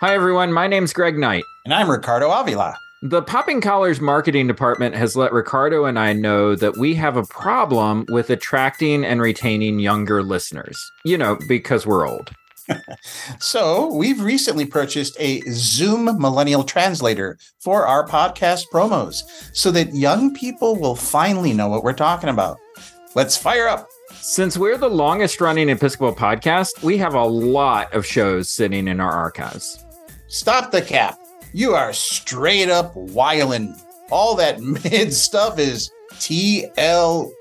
Hi, everyone. My name's Greg Knight. And I'm Ricardo Avila. The Popping Collars marketing department has let Ricardo and I know that we have a problem with attracting and retaining younger listeners. You know, because we're old. so, we've recently purchased a Zoom Millennial Translator for our podcast promos so that young people will finally know what we're talking about. Let's fire up. Since we're the longest running Episcopal podcast, we have a lot of shows sitting in our archives. Stop the cap. You are straight up wiling. All that mid stuff is TLDR.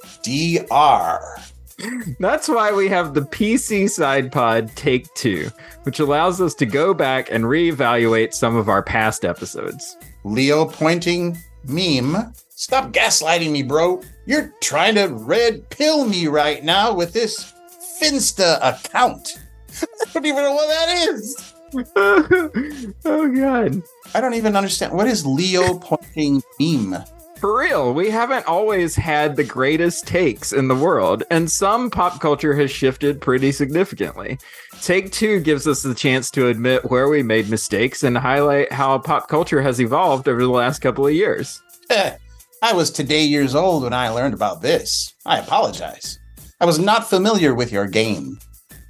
That's why we have the PC side pod take two, which allows us to go back and reevaluate some of our past episodes. Leo pointing meme. Stop gaslighting me, bro. You're trying to red pill me right now with this Finsta account. I don't even know what that is. oh god. I don't even understand. What is Leo pointing meme? For real, we haven't always had the greatest takes in the world, and some pop culture has shifted pretty significantly. Take two gives us the chance to admit where we made mistakes and highlight how pop culture has evolved over the last couple of years. Eh, I was today years old when I learned about this. I apologize. I was not familiar with your game.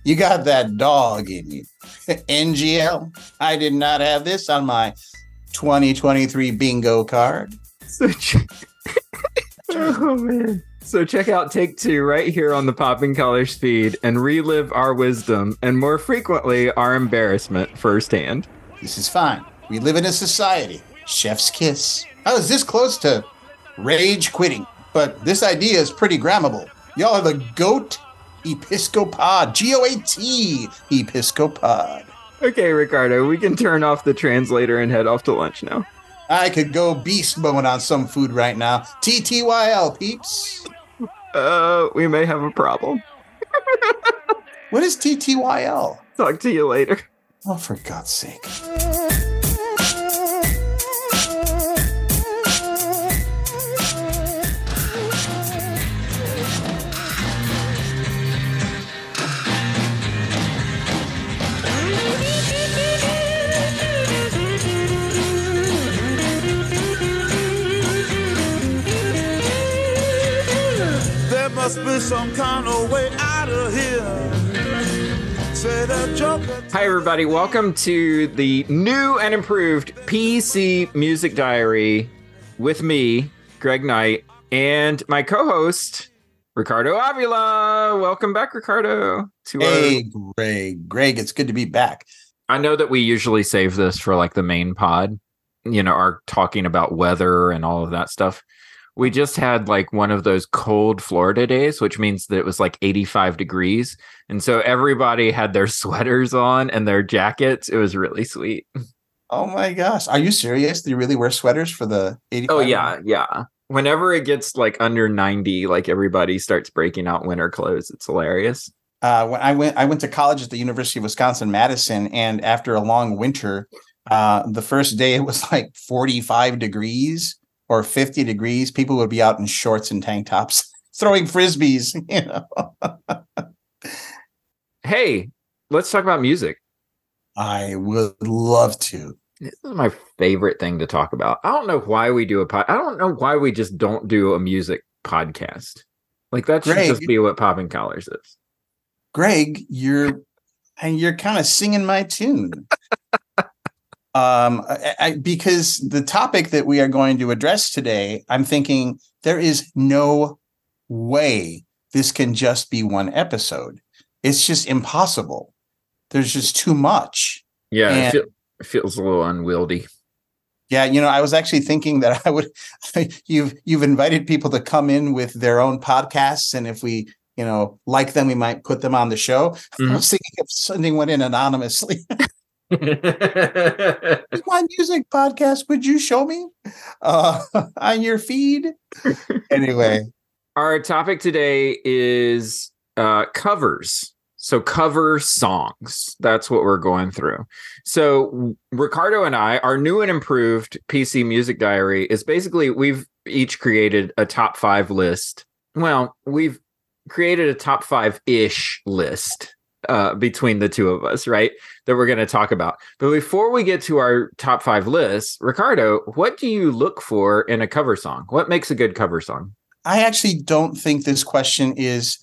You got that dog in you. NGL. I did not have this on my 2023 bingo card. So ch- oh man. So check out Take Two right here on the Popping Collars feed and relive our wisdom and more frequently our embarrassment firsthand. This is fine. We live in a society. Chef's kiss. I was this close to rage quitting, but this idea is pretty grammable. Y'all are the goat episcopod. G O A T episcopod. Okay, Ricardo, we can turn off the translator and head off to lunch now. I could go beast mode on some food right now. TTYL, peeps. Uh, we may have a problem. what is TTYL? Talk to you later. Oh, for God's sake. Hi, everybody. Welcome to the new and improved PC Music Diary with me, Greg Knight, and my co host, Ricardo Avila. Welcome back, Ricardo. To hey, our... Greg. Greg, it's good to be back. I know that we usually save this for like the main pod, you know, our talking about weather and all of that stuff we just had like one of those cold Florida days, which means that it was like 85 degrees. And so everybody had their sweaters on and their jackets. It was really sweet. Oh my gosh. Are you serious? Do you really wear sweaters for the 85? Oh, yeah. Yeah. Whenever it gets like under 90, like everybody starts breaking out winter clothes. It's hilarious. Uh, when I went, I went to college at the University of Wisconsin Madison, and after a long winter, uh, the first day it was like 45 degrees or 50 degrees, people would be out in shorts and tank tops throwing frisbees, you know. hey, let's talk about music. I would love to. This is my favorite thing to talk about. I don't know why we do a pod. I don't know why we just don't do a music podcast. Like that should Greg, just be what popping collars is. Greg, you're and you're kind of singing my tune um, I, I, because the topic that we are going to address today, I'm thinking there is no way this can just be one episode. It's just impossible. There's just too much. Yeah, and, it, feel, it feels a little unwieldy. Yeah, you know, I was actually thinking that I would. you've you've invited people to come in with their own podcasts, and if we you know like them, we might put them on the show. Mm-hmm. I was thinking of sending one in anonymously. my music podcast would you show me uh, on your feed? Anyway. Our topic today is uh, covers. So cover songs. That's what we're going through. So ricardo and i our new and improved pc music diary is basically we've each created a top five list. Well we've created a top five ish list uh, between the two of us, right? That we're going to talk about. But before we get to our top five lists, Ricardo, what do you look for in a cover song? What makes a good cover song? I actually don't think this question is,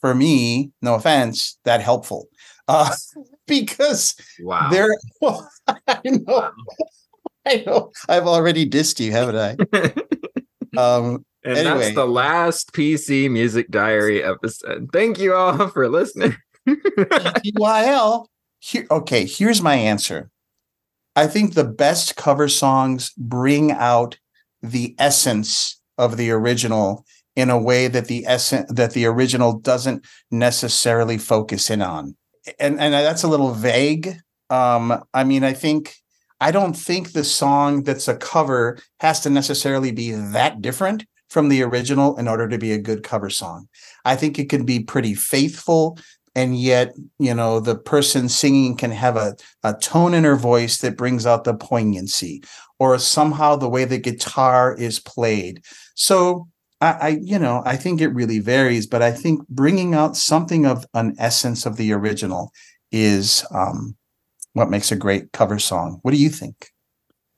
for me, no offense, that helpful. Uh, because wow. there, well, I know, wow. I know, I've already dissed you, haven't I? um, and anyway. that's the last PC Music Diary episode. Thank you all for listening. TYL. Here, okay, here's my answer. I think the best cover songs bring out the essence of the original in a way that the essence that the original doesn't necessarily focus in on. And and that's a little vague. Um, I mean, I think I don't think the song that's a cover has to necessarily be that different from the original in order to be a good cover song. I think it can be pretty faithful and yet, you know, the person singing can have a, a tone in her voice that brings out the poignancy or somehow the way the guitar is played. So I, I, you know, I think it really varies, but I think bringing out something of an essence of the original is um, what makes a great cover song. What do you think?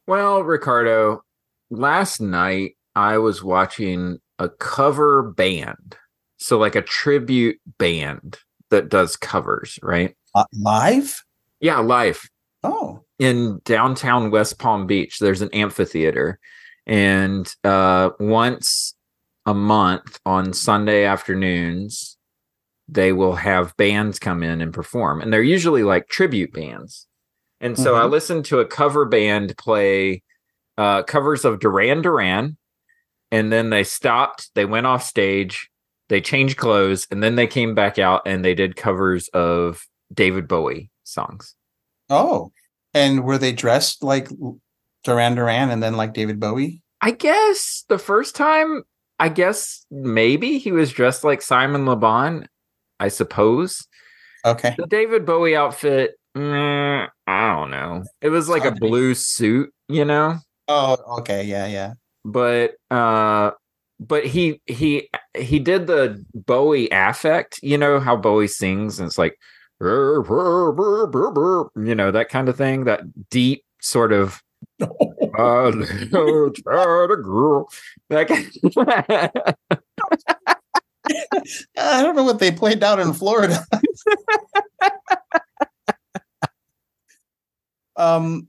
Well, Ricardo, last night I was watching a cover band. So like a tribute band that does covers, right? Uh, live? Yeah, live. Oh. In downtown West Palm Beach, there's an amphitheater. And uh, once a month on Sunday afternoons, they will have bands come in and perform. And they're usually like tribute bands. And so mm-hmm. I listened to a cover band play uh, covers of Duran Duran, and then they stopped they went off stage they changed clothes and then they came back out and they did covers of david bowie songs. Oh and were they dressed like duran duran and then like david bowie? I guess the first time i guess maybe he was dressed like simon le bon i suppose. Okay. The david bowie outfit mm, i don't know. It was like a blue suit you know? Oh okay yeah yeah. But uh but he he he did the Bowie affect, you know how Bowie sings and it's like you know that kind of thing, that deep sort of uh, girl. That I don't know what they played down in Florida. um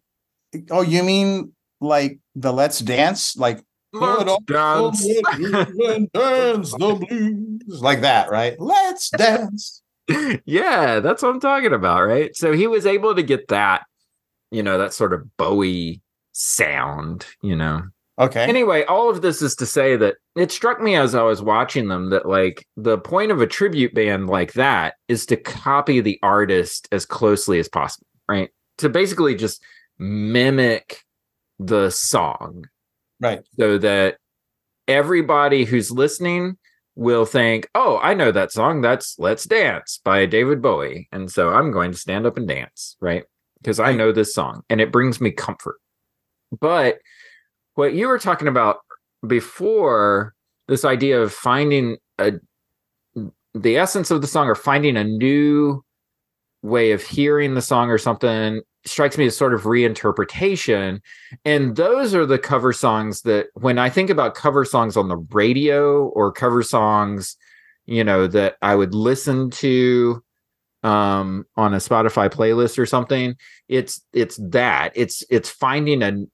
oh you mean like the let's dance like Let's dance. dance the blues. Like that, right? Let's dance. yeah, that's what I'm talking about, right? So he was able to get that, you know, that sort of Bowie sound, you know. Okay. Anyway, all of this is to say that it struck me as I was watching them that like the point of a tribute band like that is to copy the artist as closely as possible, right? To basically just mimic the song Right. So that everybody who's listening will think, oh, I know that song. That's Let's Dance by David Bowie. And so I'm going to stand up and dance, right? Because I know this song and it brings me comfort. But what you were talking about before, this idea of finding a the essence of the song or finding a new way of hearing the song or something strikes me as sort of reinterpretation. And those are the cover songs that when I think about cover songs on the radio or cover songs, you know, that I would listen to um on a Spotify playlist or something, it's it's that. It's it's finding a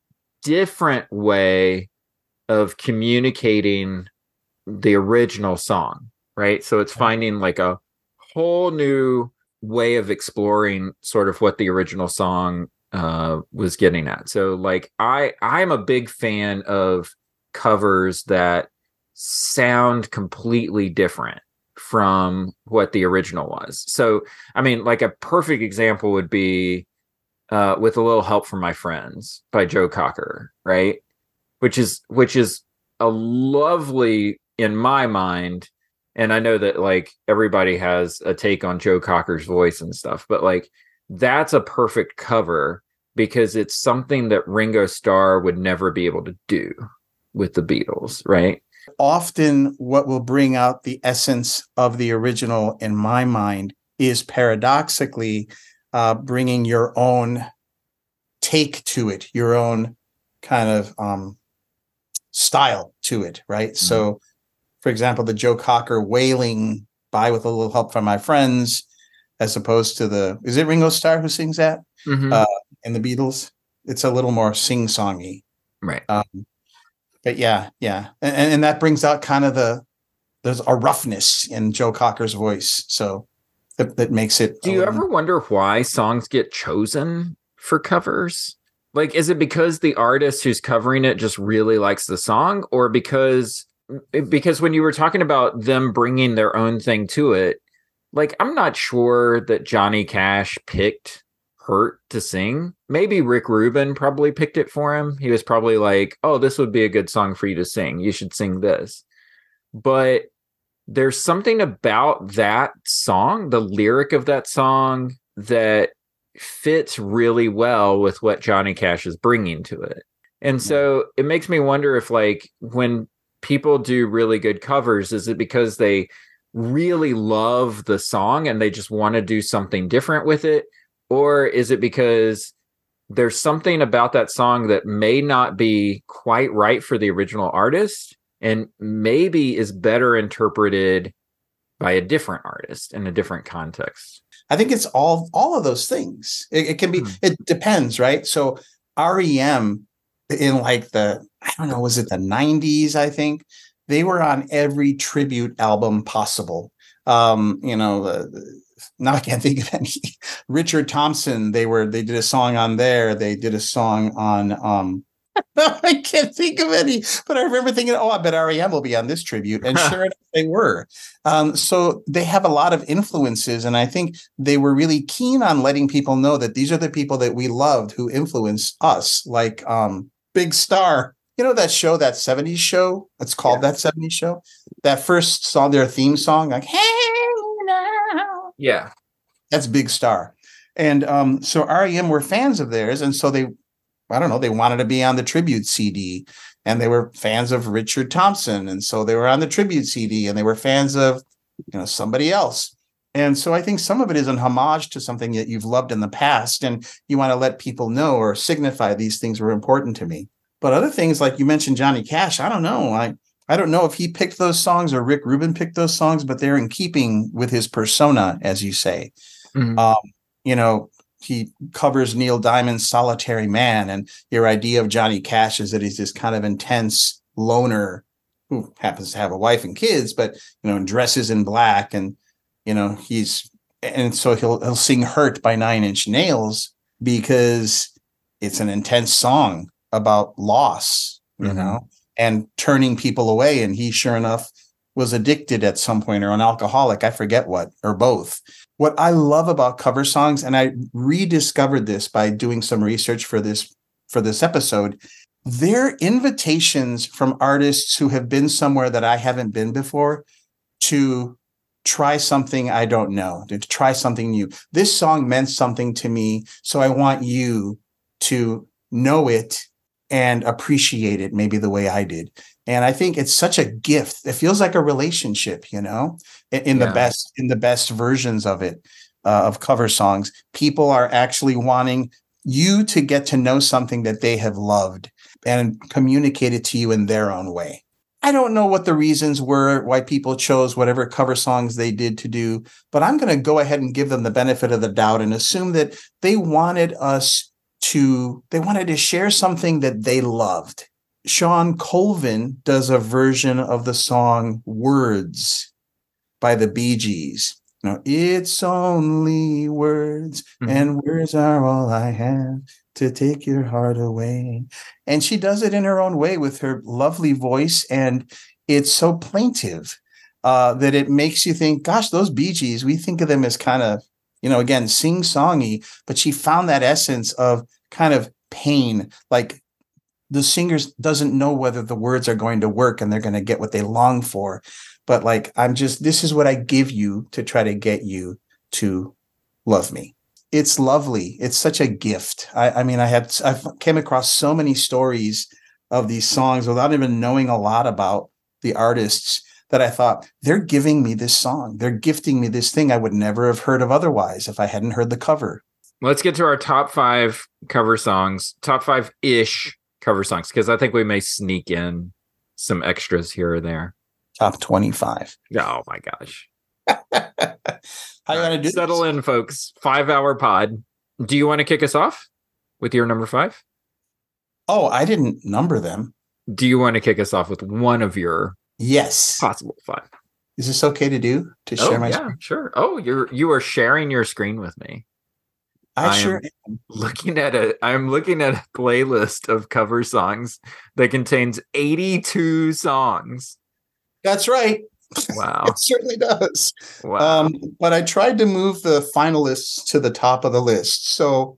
different way of communicating the original song, right? So it's finding like a whole new way of exploring sort of what the original song uh, was getting at. So like I I'm a big fan of covers that sound completely different from what the original was. So I mean like a perfect example would be uh, with a little help from my friends by Joe Cocker, right? Which is which is a lovely in my mind and I know that like everybody has a take on Joe Cocker's voice and stuff, but like that's a perfect cover because it's something that Ringo Starr would never be able to do with the Beatles, right? Often, what will bring out the essence of the original in my mind is paradoxically uh, bringing your own take to it, your own kind of um, style to it, right? Mm-hmm. So, for example, the Joe Cocker wailing by with a little help from my friends, as opposed to the is it Ringo Starr who sings that mm-hmm. uh, in the Beatles? It's a little more sing songy, right? Um, but yeah, yeah, and, and that brings out kind of the there's a roughness in Joe Cocker's voice, so that, that makes it. Do you ever wonder why songs get chosen for covers? Like, is it because the artist who's covering it just really likes the song, or because because when you were talking about them bringing their own thing to it, like I'm not sure that Johnny Cash picked Hurt to sing. Maybe Rick Rubin probably picked it for him. He was probably like, "Oh, this would be a good song for you to sing. You should sing this." But there's something about that song, the lyric of that song that fits really well with what Johnny Cash is bringing to it. And so it makes me wonder if like when people do really good covers is it because they really love the song and they just want to do something different with it or is it because there's something about that song that may not be quite right for the original artist and maybe is better interpreted by a different artist in a different context I think it's all all of those things. It, it can be. Mm. It depends, right? So REM in like the I don't know, was it the '90s? I think they were on every tribute album possible. Um, you know, the, now I can't think of any. Richard Thompson, they were they did a song on there. They did a song on um I can't think of any, but I remember thinking, oh, I bet REM will be on this tribute. And sure enough, they were. Um, so they have a lot of influences. And I think they were really keen on letting people know that these are the people that we loved who influenced us, like um, Big Star. You know that show, that 70s show? It's called yeah. that 70s show. That first saw their theme song, like, hey now. Yeah. That's Big Star. And um, so REM were fans of theirs. And so they I don't know, they wanted to be on the tribute CD and they were fans of Richard Thompson. And so they were on the tribute CD and they were fans of, you know, somebody else. And so I think some of it is an homage to something that you've loved in the past and you want to let people know or signify these things were important to me. But other things like you mentioned Johnny Cash, I don't know. I I don't know if he picked those songs or Rick Rubin picked those songs, but they're in keeping with his persona, as you say. Mm-hmm. Um, you know, he covers Neil Diamond's Solitary Man, and your idea of Johnny Cash is that he's this kind of intense loner who happens to have a wife and kids, but you know, dresses in black, and you know, he's and so he'll he'll sing "Hurt" by Nine Inch Nails because it's an intense song about loss, you mm-hmm. know, and turning people away. And he, sure enough, was addicted at some point or an alcoholic, I forget what, or both what I love about cover songs, and I rediscovered this by doing some research for this for this episode, they're invitations from artists who have been somewhere that I haven't been before to try something I don't know, to try something new. This song meant something to me, so I want you to know it and appreciate it maybe the way I did. And I think it's such a gift. It feels like a relationship, you know, in, in yeah. the best in the best versions of it uh, of cover songs. People are actually wanting you to get to know something that they have loved and communicate it to you in their own way. I don't know what the reasons were why people chose whatever cover songs they did to do, but I'm going to go ahead and give them the benefit of the doubt and assume that they wanted us to they wanted to share something that they loved Shawn Colvin does a version of the song Words by the Bee Gees. Now, it's only words, mm-hmm. and words are all I have to take your heart away. And she does it in her own way with her lovely voice. And it's so plaintive uh, that it makes you think, gosh, those Bee Gees, we think of them as kind of, you know, again, sing songy, but she found that essence of kind of pain, like the singer doesn't know whether the words are going to work and they're going to get what they long for but like i'm just this is what i give you to try to get you to love me it's lovely it's such a gift i, I mean i had i came across so many stories of these songs without even knowing a lot about the artists that I thought they're giving me this song. They're gifting me this thing I would never have heard of otherwise if I hadn't heard the cover. Let's get to our top five cover songs, top five ish cover songs, because I think we may sneak in some extras here or there. Top 25. Oh my gosh. How you want to do Settle this? in, folks. Five hour pod. Do you want to kick us off with your number five? Oh, I didn't number them. Do you want to kick us off with one of your yes possible five? Is this okay to do? To oh, share oh, my yeah, screen? sure. Oh, you're you are sharing your screen with me. I, I sure am looking at a I'm looking at a playlist of cover songs that contains 82 songs. That's right. Wow. it certainly does. Wow. Um, but I tried to move the finalists to the top of the list. So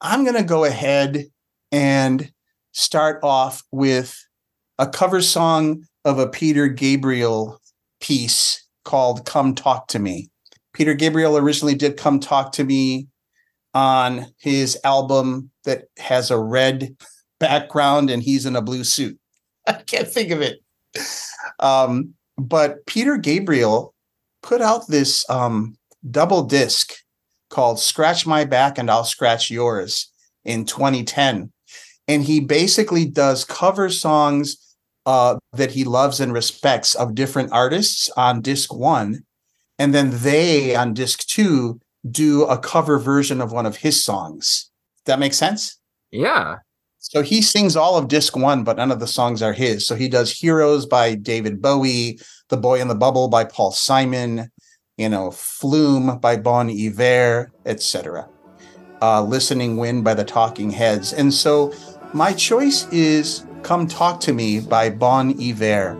I'm going to go ahead and start off with a cover song of a Peter Gabriel piece called Come Talk to Me. Peter Gabriel originally did Come Talk to Me on his album that has a red background and he's in a blue suit. I can't think of it. Um, but Peter Gabriel put out this um, double disc called Scratch My Back and I'll Scratch Yours in 2010. And he basically does cover songs uh, that he loves and respects of different artists on disc one. And then they on disc two do a cover version of one of his songs. That makes sense? Yeah. So he sings all of disc one, but none of the songs are his. So he does Heroes by David Bowie, The Boy in the Bubble by Paul Simon, you know, Flume by Bon Iver, etc. Uh, Listening Wind by the Talking Heads. And so my choice is Come Talk to Me by Bon Iver.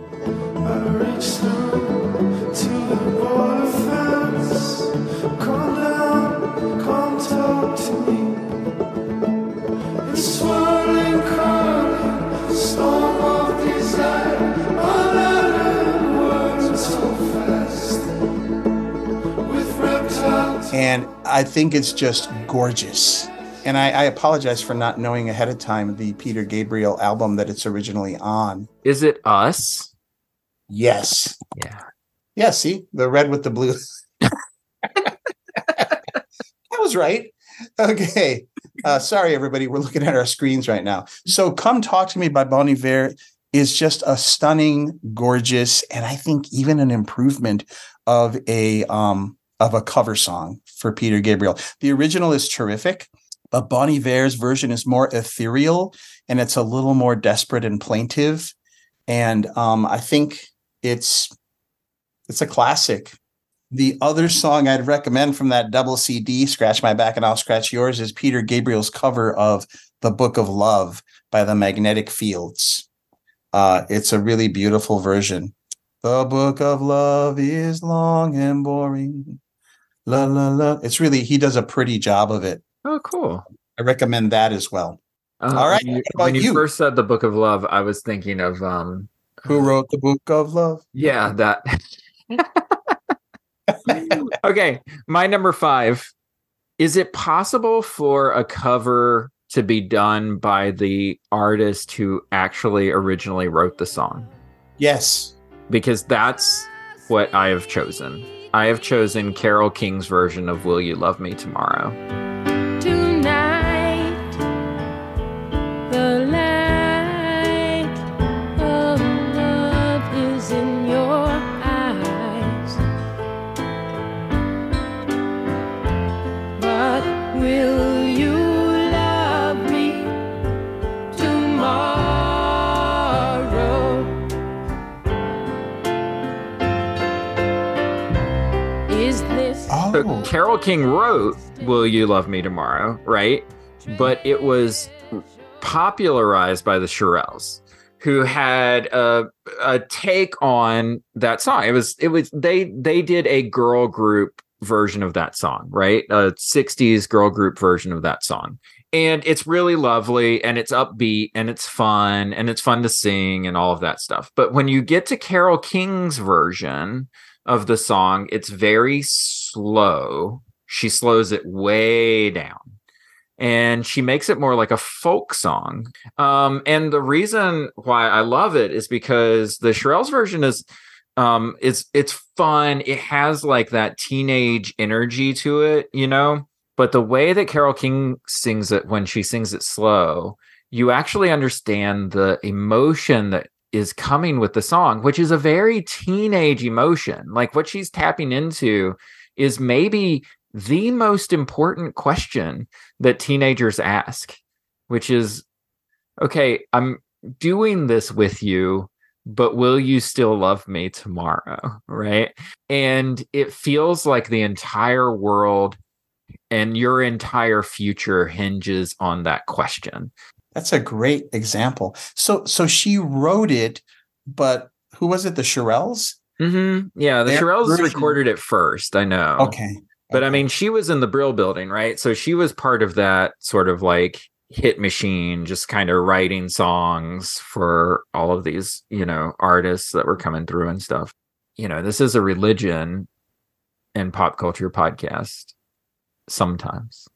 I think it's just gorgeous. And I, I, apologize for not knowing ahead of time the Peter Gabriel album that it's originally on. Is it Us? Yes. Yeah. Yeah. See the red with the blue. that was right. Okay. Uh, sorry, everybody. We're looking at our screens right now. So, "Come Talk to Me" by Bon Iver is just a stunning, gorgeous, and I think even an improvement of a um, of a cover song for Peter Gabriel. The original is terrific, but Bon Iver's version is more ethereal and it's a little more desperate and plaintive. And um, I think it's it's a classic. The other song I'd recommend from that double CD, Scratch My Back and I'll Scratch Yours, is Peter Gabriel's cover of The Book of Love by the Magnetic Fields. Uh, it's a really beautiful version. The book of love is long and boring. La la la. It's really he does a pretty job of it. Oh, cool. I recommend that as well. Uh, All right. When you, when you, you, first said the Book of Love, I was thinking of um who wrote the Book of Love? Yeah, that. okay, my number five. Is it possible for a cover to be done by the artist who actually originally wrote the song? Yes. Because that's what I have chosen. I have chosen Carole King's version of Will You Love Me Tomorrow. So Carole King wrote Will You Love Me Tomorrow, right? But it was popularized by the Shirelles who had a, a take on that song. It was it was they they did a girl group version of that song, right? A 60s girl group version of that song. And it's really lovely and it's upbeat and it's fun and it's fun to sing and all of that stuff. But when you get to Carole King's version of the song, it's very slow. She slows it way down and she makes it more like a folk song. Um, and the reason why I love it is because the Shirelles version is Um, it's it's fun. It has like that teenage energy to it, you know. But the way that Carole King sings it when she sings it slow, you actually understand the emotion that is coming with the song, which is a very teenage emotion. Like what she's tapping into is maybe the most important question that teenagers ask, which is okay, I'm doing this with you, but will you still love me tomorrow? Right. And it feels like the entire world and your entire future hinges on that question. That's a great example. So so she wrote it, but who was it? The Shirelles? Mm-hmm. Yeah, the Shirelles recorded it first. I know. Okay. But okay. I mean, she was in the Brill building, right? So she was part of that sort of like hit machine, just kind of writing songs for all of these, you know, artists that were coming through and stuff. You know, this is a religion and pop culture podcast sometimes.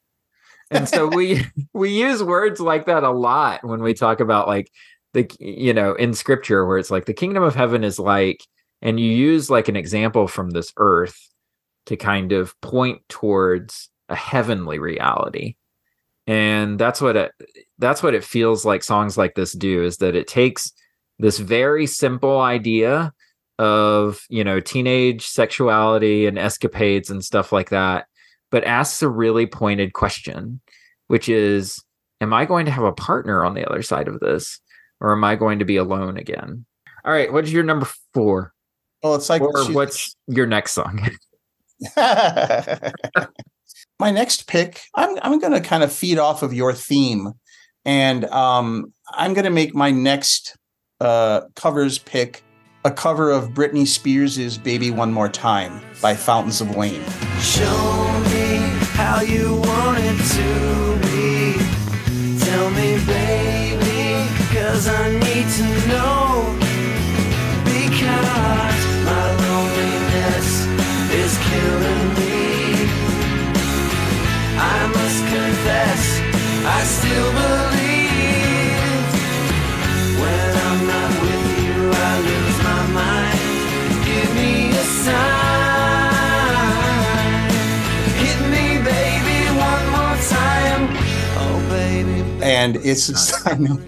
And so we we use words like that a lot when we talk about like the you know, in scripture where it's like the kingdom of heaven is like and you use like an example from this earth to kind of point towards a heavenly reality. And that's what it that's what it feels like songs like this do is that it takes this very simple idea of you know teenage sexuality and escapades and stuff like that but asks a really pointed question which is am i going to have a partner on the other side of this or am i going to be alone again? All right what's your number four? Well it's like or what's your next song my next pick, I'm I'm going to kind of feed off of your theme, and um, I'm going to make my next uh, covers pick a cover of Britney Spears' "Baby One More Time" by Fountains of Wayne. Show me how you want it to be. Tell me, baby, cause I need to know. And it's, I know,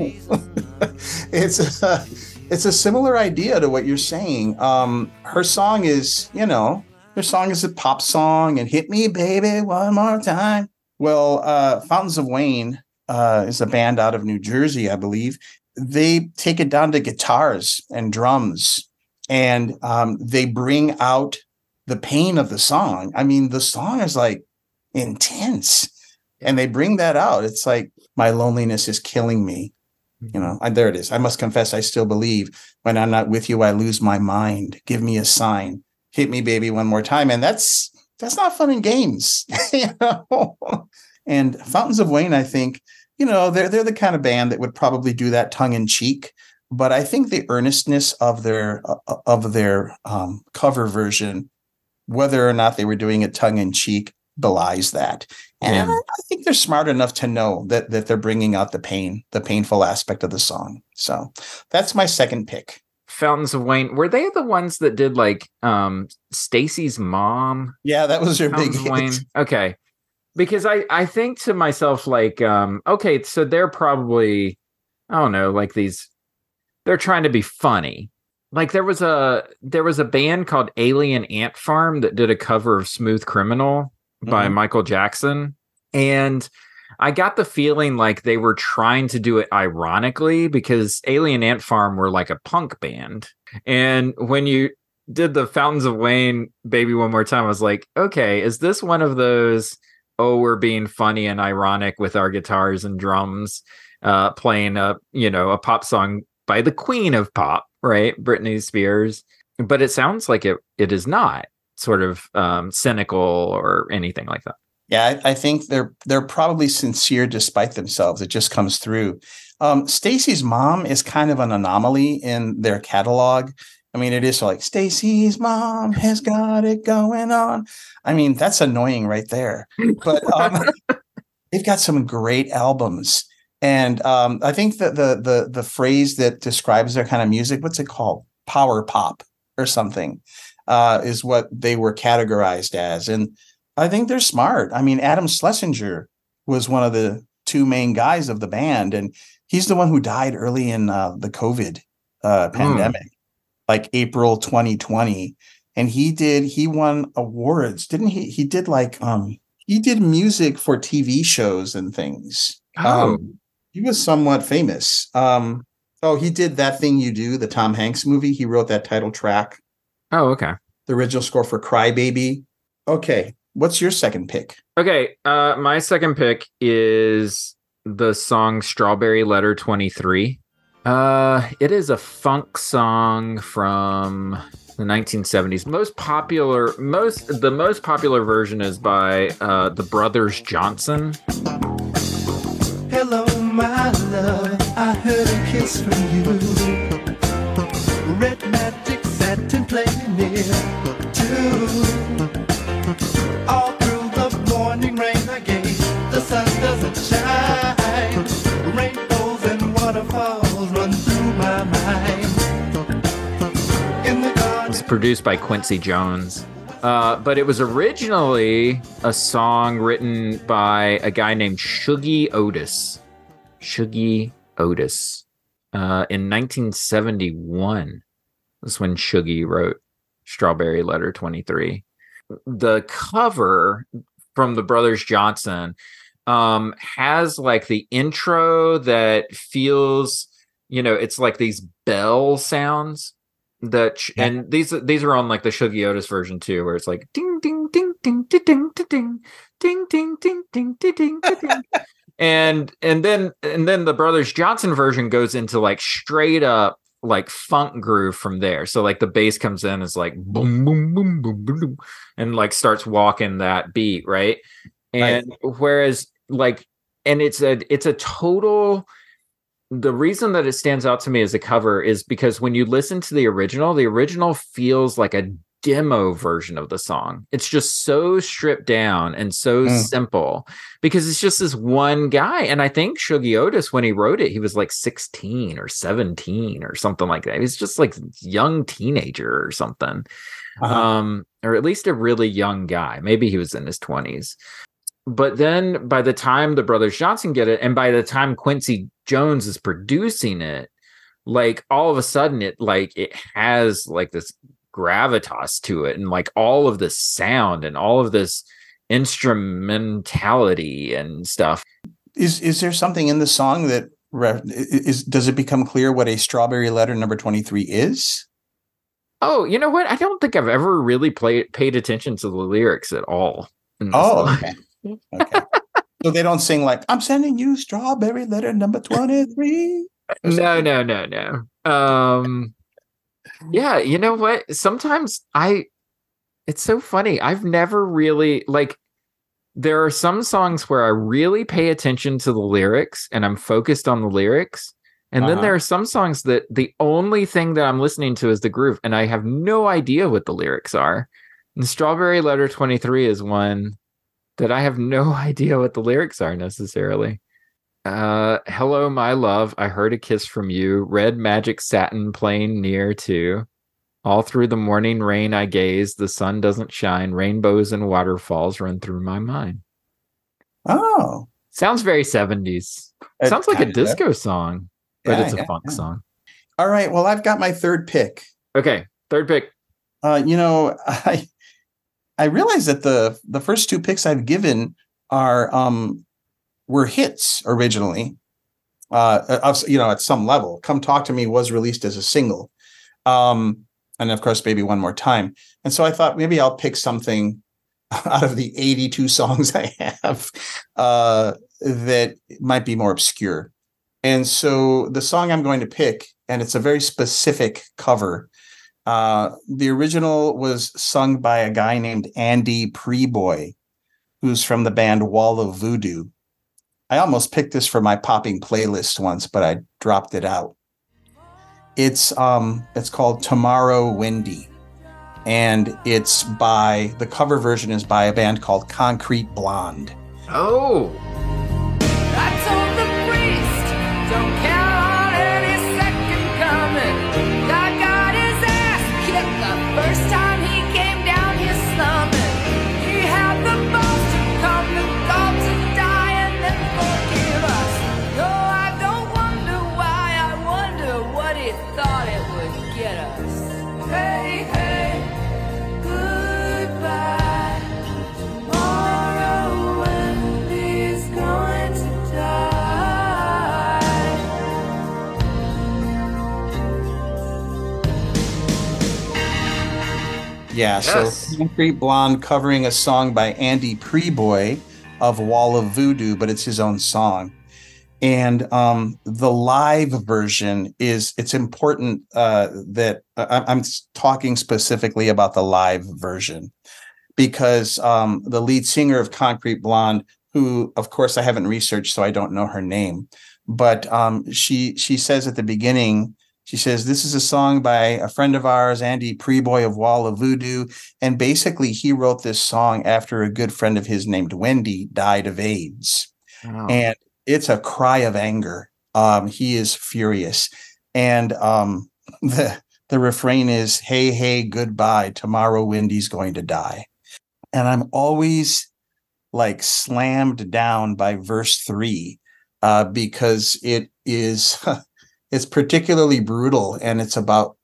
it's a, it's a similar idea to what you're saying. Um, her song is, you know, her song is a pop song and hit me, baby, one more time. Well, uh, Fountains of Wayne uh, is a band out of New Jersey, I believe. They take it down to guitars and drums, and um, they bring out the pain of the song. I mean, the song is like intense, and they bring that out. It's like my loneliness is killing me. You know, I, there it is. I must confess, I still believe. When I'm not with you, I lose my mind. Give me a sign hit me baby one more time and that's that's not fun in games you know and fountains of wayne i think you know they're they're the kind of band that would probably do that tongue in cheek but i think the earnestness of their of their um, cover version whether or not they were doing it tongue in cheek belies that and yeah. I think they're smart enough to know that that they're bringing out the pain the painful aspect of the song so that's my second pick Fountains of Wayne, were they the ones that did like um Stacy's mom? Yeah, that was your Fountains big Wayne. Okay. Because I I think to myself like um okay, so they're probably I don't know, like these they're trying to be funny. Like there was a there was a band called Alien Ant Farm that did a cover of Smooth Criminal mm-hmm. by Michael Jackson and I got the feeling like they were trying to do it ironically because Alien Ant Farm were like a punk band. And when you did the Fountains of Wayne Baby One More Time, I was like, okay, is this one of those, oh, we're being funny and ironic with our guitars and drums, uh, playing a, you know, a pop song by the queen of pop, right? Britney Spears. But it sounds like it it is not sort of um, cynical or anything like that. Yeah, I, I, think they're they're probably sincere despite themselves. It just comes through. Um, Stacy's mom is kind of an anomaly in their catalog. I mean, it is like Stacy's mom has got it going on. I mean, that's annoying right there. But um, they've got some great albums, and um, I think that the the the phrase that describes their kind of music, what's it called? Power pop. or something, uh, is what they were categorized as. And I think they're smart. I mean, Adam Schlesinger was one of the two main guys of the band, and he's the one who died early in uh, the COVID uh, pandemic, mm. like April 2020. And he did, he won awards, didn't he? He did like, um, he did music for TV shows and things. Oh. Um, he was somewhat famous. Um, oh, he did that thing you do, the Tom Hanks movie. He wrote that title track. Oh, okay. The original score for Cry Baby. Okay. What's your second pick? Okay. Uh, my second pick is the song Strawberry Letter 23. Uh, it is a funk song from the 1970s. Most popular, most the most popular version is by uh, the Brothers Johnson. Hello, my love. I heard a kiss from you. Produced by Quincy Jones. Uh, but it was originally a song written by a guy named Shuggie Otis. Shuggie Otis. Uh, in 1971 was when Shuggie wrote Strawberry Letter 23. The cover from the Brothers Johnson um, has like the intro that feels, you know, it's like these bell sounds that yeah. and these these are on like the Shuggie Otis version too, where it's like ding ding ding ding ding ding ding ding ding ding ding ding ding ding and and then and then the Brothers Johnson version goes into like straight up like funk groove from there. So like the bass comes in is like boom boom boom boom boom, boom and like starts walking that beat, right? And right. whereas like and it's a it's a total the reason that it stands out to me as a cover is because when you listen to the original, the original feels like a demo version of the song. It's just so stripped down and so mm. simple because it's just this one guy. And I think Shuggie Otis, when he wrote it, he was like 16 or 17 or something like that. He's just like young teenager or something. Uh-huh. Um, or at least a really young guy. Maybe he was in his 20s but then by the time the brothers Johnson get it, and by the time Quincy Jones is producing it, like all of a sudden it like it has like this gravitas to it and like all of this sound and all of this instrumentality and stuff. Is is there something in the song that is does it become clear what a strawberry letter number 23 is? Oh, you know what? I don't think I've ever really played paid attention to the lyrics at all. Oh, okay. Okay. so they don't sing like "I'm sending you strawberry letter number twenty three. No, no, no, no. Um, yeah, you know what? Sometimes I, it's so funny. I've never really like. There are some songs where I really pay attention to the lyrics and I'm focused on the lyrics. And uh-huh. then there are some songs that the only thing that I'm listening to is the groove, and I have no idea what the lyrics are. And Strawberry Letter 23 is one that I have no idea what the lyrics are necessarily. Uh, hello, my love. I heard a kiss from you. Red magic satin playing near to. All through the morning rain I gaze. The sun doesn't shine. Rainbows and waterfalls run through my mind. Oh. Sounds very 70s. It Sounds like a disco song, but yeah, it's a yeah, funk yeah. song. All right. Well, I've got my third pick. Okay. Third pick. Uh, you know, I I realize that the the first two picks I've given are um were hits originally. Uh, you know, at some level, "Come Talk to Me" was released as a single, um, and of course, "Baby One More Time." And so I thought maybe I'll pick something out of the 82 songs I have uh, that might be more obscure. And so the song I'm going to pick, and it's a very specific cover uh, the original was sung by a guy named Andy Prieboy, who's from the band Wall of Voodoo. I almost picked this for my popping playlist once, but I dropped it out. It's um it's called Tomorrow Wendy. And it's by the cover version is by a band called Concrete Blonde. Oh. Yeah, Yes. so Concrete Blonde covering a song by Andy Prieboy of Wall of Voodoo, but it's his own song. And um, the live version is it's important uh, that I, I'm talking specifically about the live version because um, the lead singer of Concrete Blonde, who of course I haven't researched, so I don't know her name, but um, she she says at the beginning she says, This is a song by a friend of ours, Andy Prieboy of Wall of Voodoo. And basically, he wrote this song after a good friend of his named Wendy died of AIDS. Wow. And it's a cry of anger. Um, he is furious. And um, the, the refrain is, Hey, hey, goodbye. Tomorrow, Wendy's going to die. And I'm always like slammed down by verse three uh, because it is. it's particularly brutal and it's about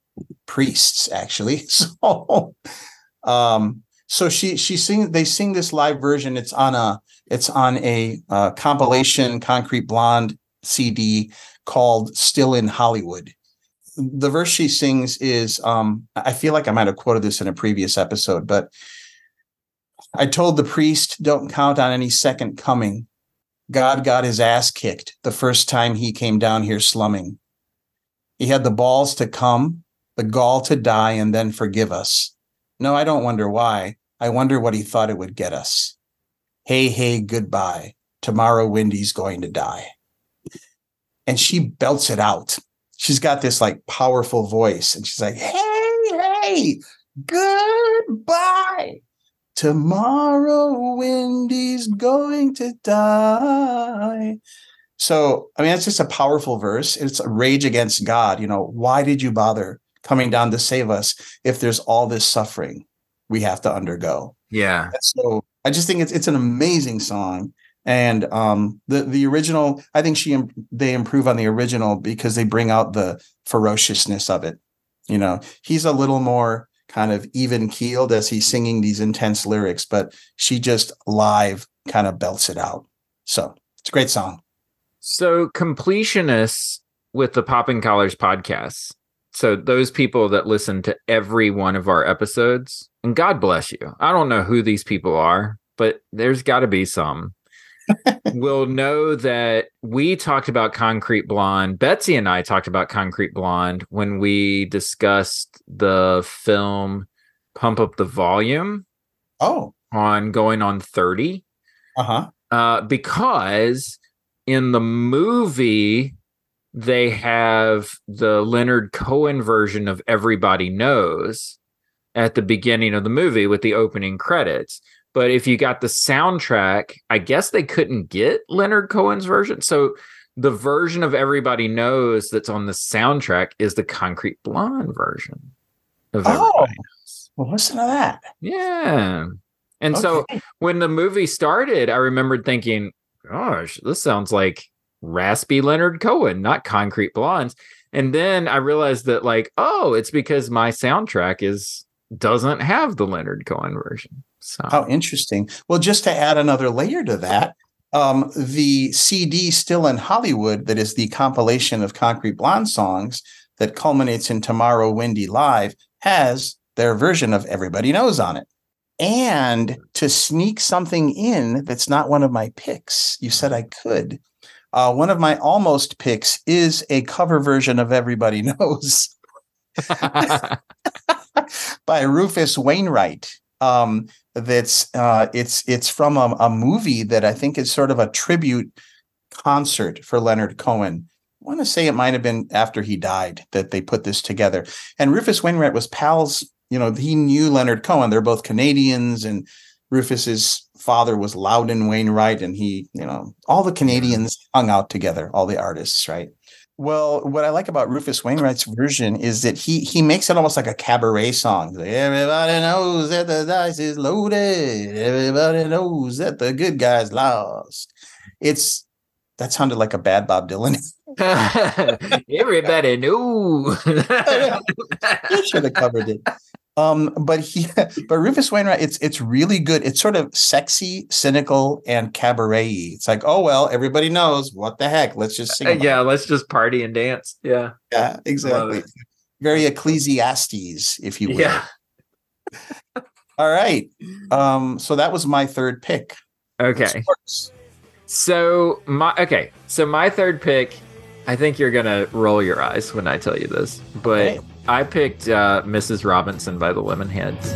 priests actually. So um so she she sing they sing this live version. It's on a it's on a uh, compilation concrete blonde cd called still in hollywood. The verse she sings is um i feel like i might have quoted this in a previous episode but i told the priest don't count on any second coming. God got his ass kicked the first time he came down here slumming he had the balls to come, the gall to die, and then forgive us. No, I don't wonder why. I wonder what he thought it would get us. Hey, hey, goodbye. Tomorrow, Wendy's going to die. And she belts it out. She's got this like powerful voice, and she's like, hey, hey, goodbye. Tomorrow, Wendy's going to die. So, I mean, it's just a powerful verse. It's a rage against God. You know, why did you bother coming down to save us if there's all this suffering we have to undergo? yeah. And so, I just think it's it's an amazing song. And um, the the original, I think she they improve on the original because they bring out the ferociousness of it. You know, he's a little more kind of even keeled as he's singing these intense lyrics, but she just live kind of belts it out. So it's a great song. So completionists with the Popping Collars podcast. So those people that listen to every one of our episodes, and God bless you. I don't know who these people are, but there's got to be some. will know that we talked about Concrete Blonde. Betsy and I talked about Concrete Blonde when we discussed the film Pump Up the Volume Oh, on going on 30 uh-huh. uh, because in the movie they have the Leonard Cohen version of Everybody Knows at the beginning of the movie with the opening credits. But if you got the soundtrack, I guess they couldn't get Leonard Cohen's version. So the version of Everybody Knows that's on the soundtrack is the Concrete Blonde version of Oh. Knows. Well, listen to that. Yeah. And so when the movie started, I remembered thinking, gosh, this sounds like raspy Leonard Cohen, not concrete blondes. And then I realized that, like, oh, it's because my soundtrack is doesn't have the Leonard Cohen version. So How interesting. Well, just to add another layer to that, um, the CD still in Hollywood that is the compilation of Concrete Blonde songs that culminates in Tomorrow Wendy Live has their version of Everybody Knows on it. And to sneak something in that's not one of my picks, you said I could. Uh, one of my almost picks is a cover version of Everybody Knows by Rufus Wainwright. Um, that's uh, it's it's from a, a movie that I think is sort of a tribute concert for Leonard Cohen. I want to say it might have been after he died that they put this together. And Rufus Wainwright was pals. You know, he knew Leonard Cohen. They're both Canadians, and Rufus's father was Loudon Wainwright, and he, you know, all the Canadians hung out together, all the artists, right? Well, what I like about Rufus Wainwright's version is that he he makes it almost like a cabaret song. Like, Everybody knows that the dice is loaded. Everybody knows that the good guy's lost. It's that sounded like a bad Bob Dylan. Everybody knew. he should have covered it. Um, but he, but Rufus Wainwright, it's it's really good. It's sort of sexy, cynical, and cabaret. It's like, oh well, everybody knows what the heck. Let's just sing. about yeah, let's just party and dance. Yeah. yeah, exactly. Very Ecclesiastes, if you will. Yeah. All right. Um, so that was my third pick. Okay. So my okay. So my third pick, I think you're gonna roll your eyes when I tell you this, but Okay. I picked uh, Mrs. Robinson by the Lemonheads.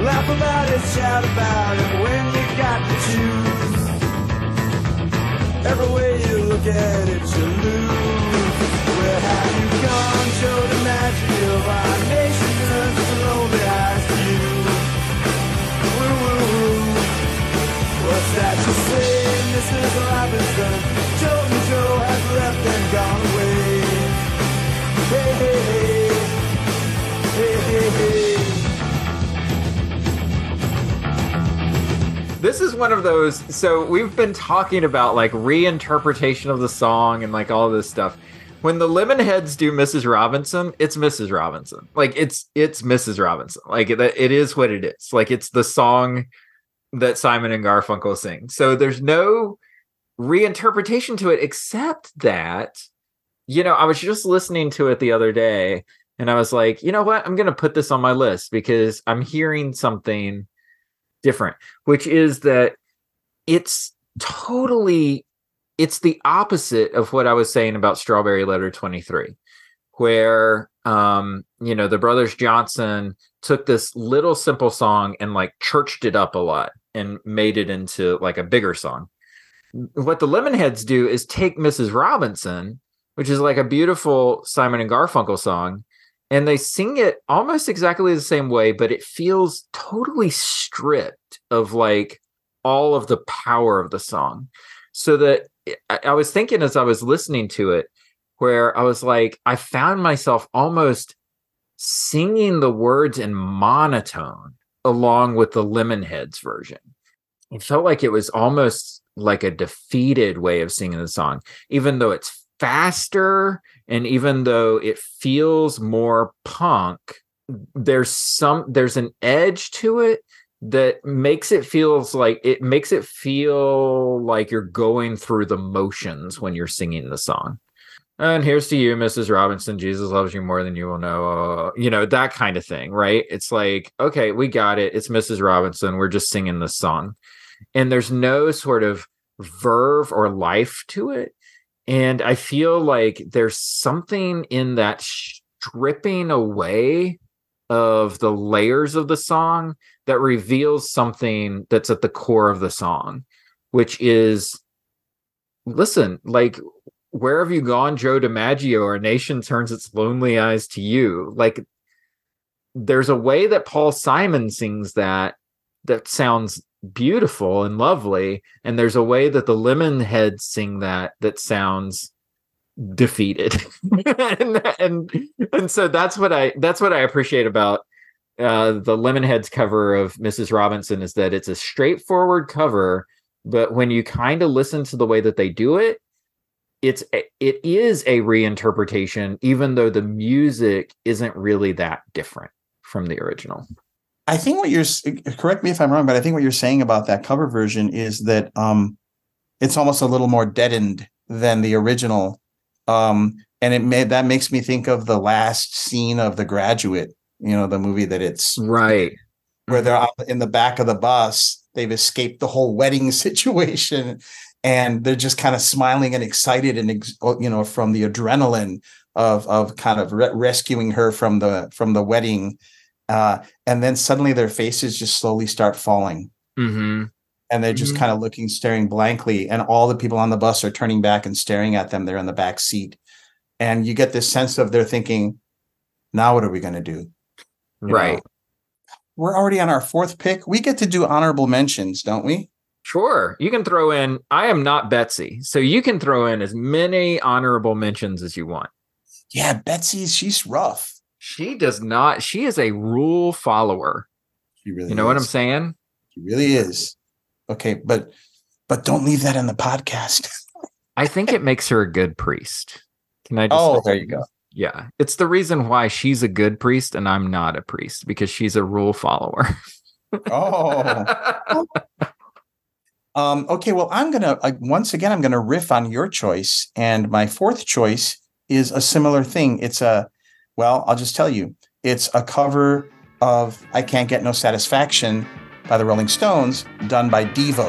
Laugh about it, shout about it when you got to choose. Every way you look at it, you lose. Where have you gone, Joe DiMaggio? Our nation This is one of those. So we've been talking about like reinterpretation of the song and like all this stuff. When the Lemonheads do Mrs. Robinson, it's Mrs. Robinson. Like it's it's Mrs. Robinson. Like it, it is what it is. Like it's the song that Simon and Garfunkel sing. So there's no reinterpretation to it except that you know, I was just listening to it the other day and I was like, you know what? I'm going to put this on my list because I'm hearing something different, which is that it's totally it's the opposite of what I was saying about Strawberry Letter 23 where um you know the brothers Johnson took this little simple song and like churched it up a lot and made it into like a bigger song. What the Lemonheads do is take Mrs. Robinson, which is like a beautiful Simon and Garfunkel song, and they sing it almost exactly the same way, but it feels totally stripped of like all of the power of the song. So that eh, I, I was thinking as I was listening to it, where I was like, I found myself almost singing the words in monotone along with the Lemonheads version. Oh, it felt like it was almost like a defeated way of singing the song, even though it's faster and even though it feels more punk there's some there's an edge to it that makes it feels like it makes it feel like you're going through the motions when you're singing the song and here's to you mrs robinson. Jesus loves you more than you will know uh, you know that kind of thing right? It's like okay we got it. It's mrs robinson. We're just singing this song. And there's no sort of verve or life to it. And I feel like there's something in that stripping away of the layers of the song that reveals something that's at the core of the song, which is listen, like, where have you gone, Joe DiMaggio? Our nation turns its lonely eyes to you. Like, there's a way that Paul Simon sings that that sounds beautiful and lovely and there's a way that the lemonheads sing that that sounds defeated and, and and so that's what i that's what i appreciate about uh the lemonheads cover of mrs robinson is that it's a straightforward cover but when you kind of listen to the way that they do it it's a, it is a reinterpretation even though the music isn't really that different from the original I think what you're correct me if I'm wrong, but I think what you're saying about that cover version is that um, it's almost a little more deadened than the original, um, and it made that makes me think of the last scene of The Graduate. You know, the movie that it's right where they're out in the back of the bus. They've escaped the whole wedding situation, and they're just kind of smiling and excited, and ex- you know, from the adrenaline of of kind of re- rescuing her from the from the wedding uh, and then suddenly their faces just slowly start falling mm-hmm. and they're just Mhm. kind of looking staring blankly and all the people on the bus are turning back and staring at them they're in the back seat and you get this sense of they're thinking now what are we going to do You right know? we're already on our fourth pick we get to do honorable mentions don't we Sure. You can throw in, I am not Betsy. So you can throw in as many honorable mentions as you want. yeah betsy's she's rough She does not, she is a rule follower. she really You know what I'm saying? she really is okay but but don't leave that in the podcast I think it makes her a good priest. Can I just oh there you go Yeah. It's the reason why she's a good priest and I'm not a priest because she's a rule follower. oh Um, okay, well, I'm gonna uh, once again I'm gonna riff on your choice, and my fourth choice is a similar thing. It's a well, I'll just tell you, it's a cover of "I Can't Get No Satisfaction" by the Rolling Stones, done by Devo.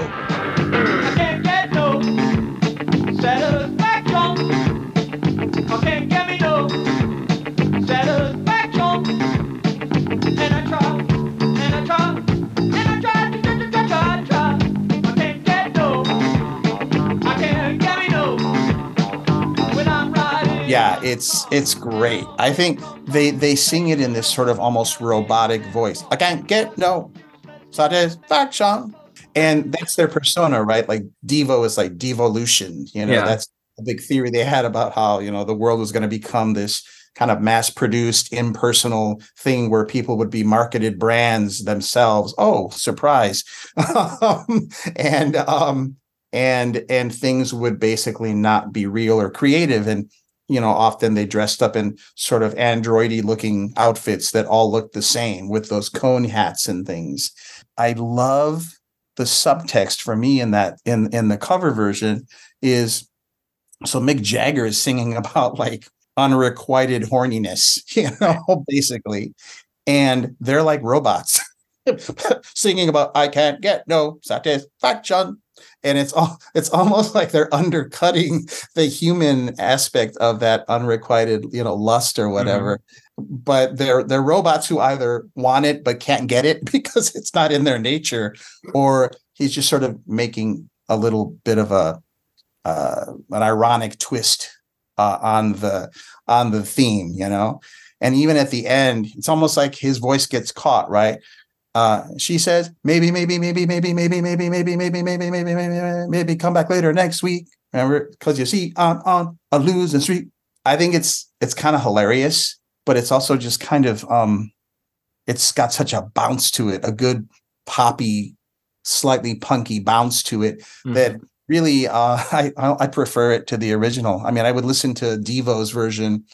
Yeah, it's it's great. I think they they sing it in this sort of almost robotic voice. I can't get no satisfaction. And that's their persona, right? Like Devo is like devolution. You know, Yeah. that's a big theory they had about how, you know, the world was going to become this kind of mass produced, impersonal thing where people would be marketed brands themselves. Oh, surprise. And um and and things would basically not be real or creative. And you know, often they dressed up in sort of androidy looking outfits that all looked the same with those cone hats and things. I love the subtext for me in that in in the cover version is so Mick Jagger is singing about like unrequited horniness, you know, basically. And they're like robots singing about I can't get no satisfaction. And it's all it's almost like they're undercutting the human aspect of that unrequited, you know, lust or whatever. But they're they're robots who either want it but can't get it because it's not in their nature, or he's just sort of making a little bit of a uh, an ironic twist uh, on the on the theme, you know. And even at the end, it's almost like his voice gets caught, right? Uh, she says, maybe, maybe, maybe, maybe, maybe, maybe, maybe, maybe, maybe, maybe, maybe, maybe come back later next week. Remember, because you see, on on a losing streak. I think it's it's kind of hilarious, but it's also just kind of um, it's got such a bounce to it, a good poppy, slightly punky bounce to it that really uh, I I I prefer it to the original. I mean, I would listen to Devo's version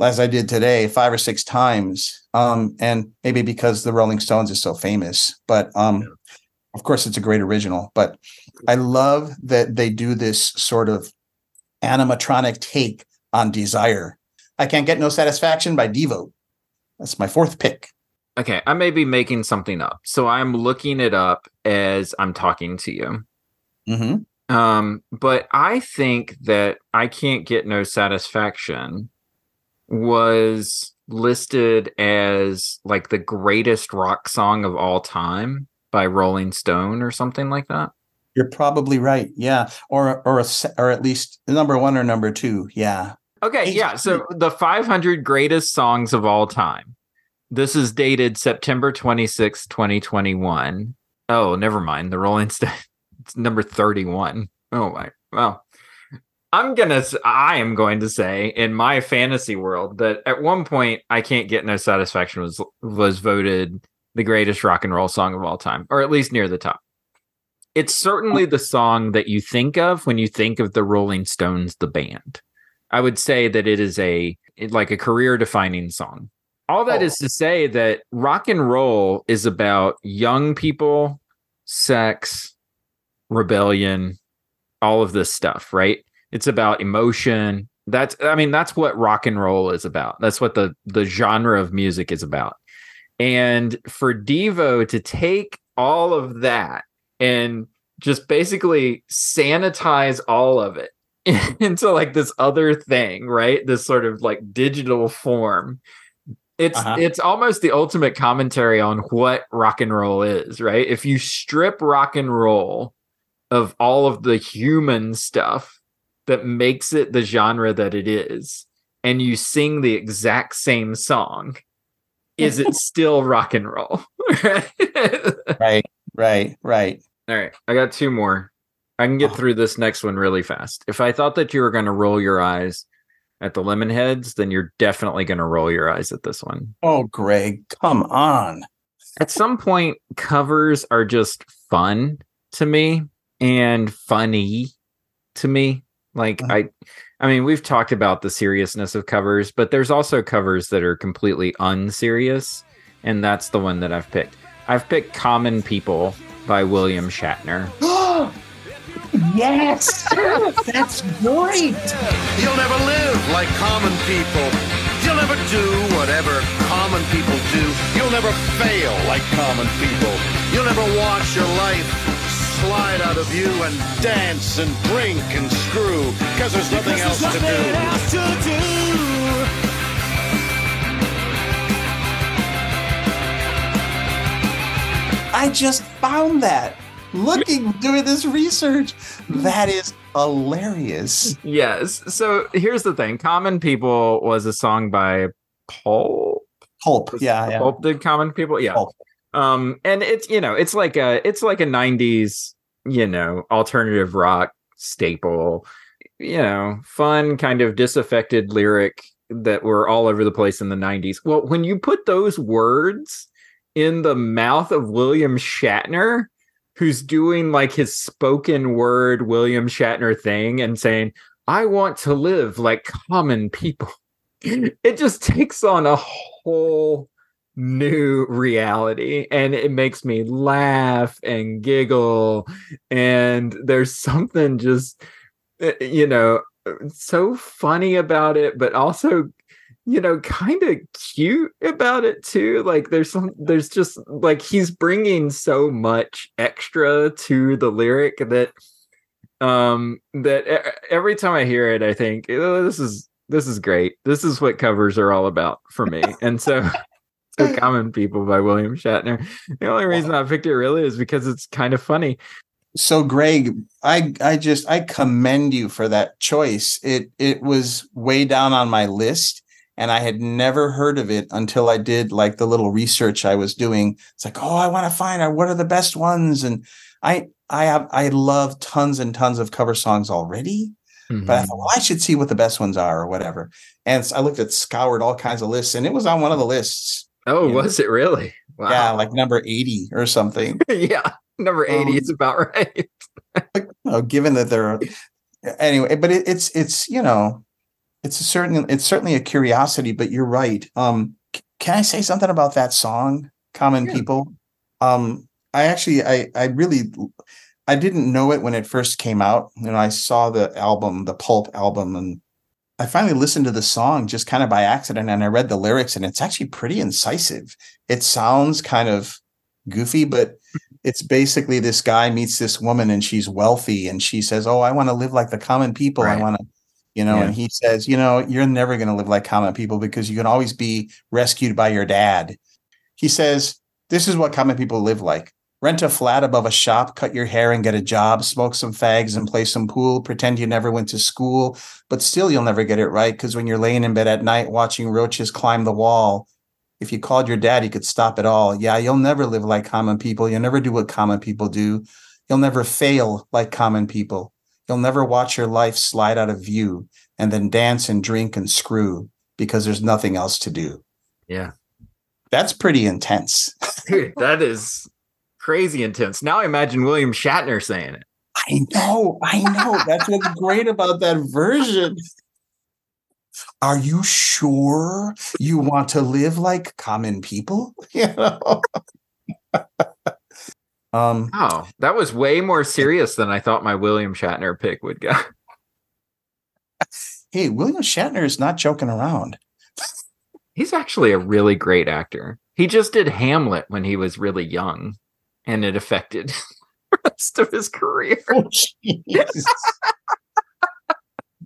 as I did today five or six times, um, and maybe because the Rolling Stones is so famous, but um, of course it's a great original. But I love that they do this sort of animatronic take on Desire. I can't get no satisfaction by Devo. That's my fourth pick. Okay, I may be making something up. So I'm looking it up as I'm talking to you. Mm-hmm. Um, but I think that I can't get no satisfaction was listed as like the greatest rock song of all time by Rolling Stone or something like that. You're probably right. Yeah, or or a, or at least number one or number two. Yeah. Okay, yeah. So the 500 greatest songs of all time. This is dated September 26, 2021. Oh, never mind. The Rolling Stone. It's number 31. Oh my. Well, I'm going to I am going to say in my fantasy world that at one point I can't get no satisfaction was was voted the greatest rock and roll song of all time or at least near the top. It's certainly the song that you think of when you think of the Rolling Stones the band. I would say that it is a like a career defining song. All that is oh. to say that rock and roll is about young people, sex, rebellion, all of this stuff, right? It's about emotion. That's I mean that's what rock and roll is about. That's what the the genre of music is about. And for Devo to take all of that and just basically sanitize all of it into like this other thing, right? This sort of like digital form. It's Uh-huh. it's almost the ultimate commentary on what rock and roll is, right? If you strip rock and roll of all of the human stuff that makes it the genre that it is, and you sing the exact same song, is it still rock and roll? Right. Right. Right. All right, I got two more. I can get Oh. through this next one really fast. If I thought that you were going to roll your eyes at the Lemonheads, then you're definitely going to roll your eyes at this one. Oh, Greg, come on. At some point, covers are just fun to me and funny to me. Like Uh-huh. I I mean, we've talked about the seriousness of covers, but there's also covers that are completely unserious, and that's the one that I've picked. I've picked Common People by William Shatner. yes, that's great. You'll never live like common people. You'll never do whatever common people do. You'll never fail like common people. You'll never watch your life slide out of you and dance and drink and screw because there's nothing else to do. I just found that looking doing this research. That is hilarious. Yes. So here's the thing Common People was a song by Paul. Pulp. Yeah, yeah. Pulp did Common People. Yeah. Pulp. Um, and it's, you know, it's like a, it's like a 90s, you know, alternative rock staple, you know, fun, kind of disaffected lyric that were all over the place in the 90s. Well, when you put those words in the mouth of William Shatner, who's doing like his spoken word William Shatner thing and saying, I want to live like common people. It just takes on a whole new reality and it makes me laugh and giggle. And there's something just, uh, you know, so funny about it, but also you know kind of cute about it too like there's some there's just like he's bringing so much extra to the lyric that um that every time i hear it i think oh, this is this is great this is what covers are all about for me and so so common people by william shatner the only reason i picked it really is because it's kind of funny So Greg, I I just I commend you for that choice. It it was way down on my list and I had never heard of it until I did like the little research I was doing. It's like, oh, I want to find out what are the best ones, and I I have I love tons and tons of cover songs already, but I mm-hmm. thought, well, I should see what the best ones are or whatever. And so I looked at scoured all kinds of lists, and it was on one of the lists. Oh was it really wow Yeah, like number eighty or something. yeah number 80 Um, is about right you know, given that they're anyway, but it, it's it's you know, it's a certain it's certainly a curiosity. But you're right. Um, can I say something about that song, "Common Yeah. People"? Um, I actually I I really I didn't know it when it first came out. You know, I saw the album, the Pulp album, and I finally listened to the song just kind of by accident, and I read the lyrics, and it's actually pretty incisive. It sounds kind of goofy, but it's basically this guy meets this woman and she's wealthy and she says, "Oh, I want to live like the common people. I want to, you know." Yeah. And he says, "You know, you're never going to live like common people because you can always be rescued by your dad." He says, "This is what common people live like." Rent a flat above a shop, cut your hair and get a job, smoke some fags and play some pool, pretend you never went to school, but still you'll never get it right because when you're laying in bed at night watching roaches climb the wall, if you called your dad, he could stop it all. Yeah, you'll never live like common people. You'll never do what common people do. You'll never fail like common people. You'll never watch your life slide out of view and then dance and drink and screw because there's nothing else to do. yeah That's pretty intense. Dude, that is crazy intense. Now I imagine William Shatner saying it. I know, I know. That's what's great about that version. Are you sure you want to live like common people? You know. um, Oh, that was way more serious than I thought my William Shatner pick would go. hey, William Shatner is not joking around. He's actually a really great actor. He just did Hamlet when he was really young, and it affected the rest of his career. Oh,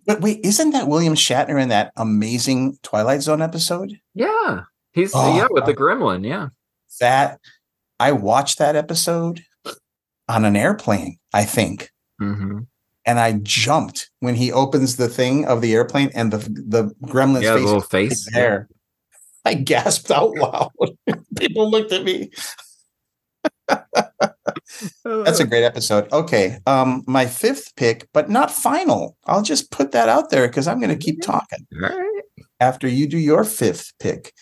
but wait, isn't that William Shatner in that amazing Twilight Zone episode? Yeah. He's Oh, yeah, with the gremlin, yeah. That I watched that episode on an airplane, I think. hmm and I jumped when he opens the thing of the airplane and the the gremlin's Yeah, face little face. there. I gasped out loud. People looked at me. That's a great episode. Okay. Um, my fifth pick, but not final. I'll just put that out there because I'm gonna keep talking All right. after you do your fifth pick.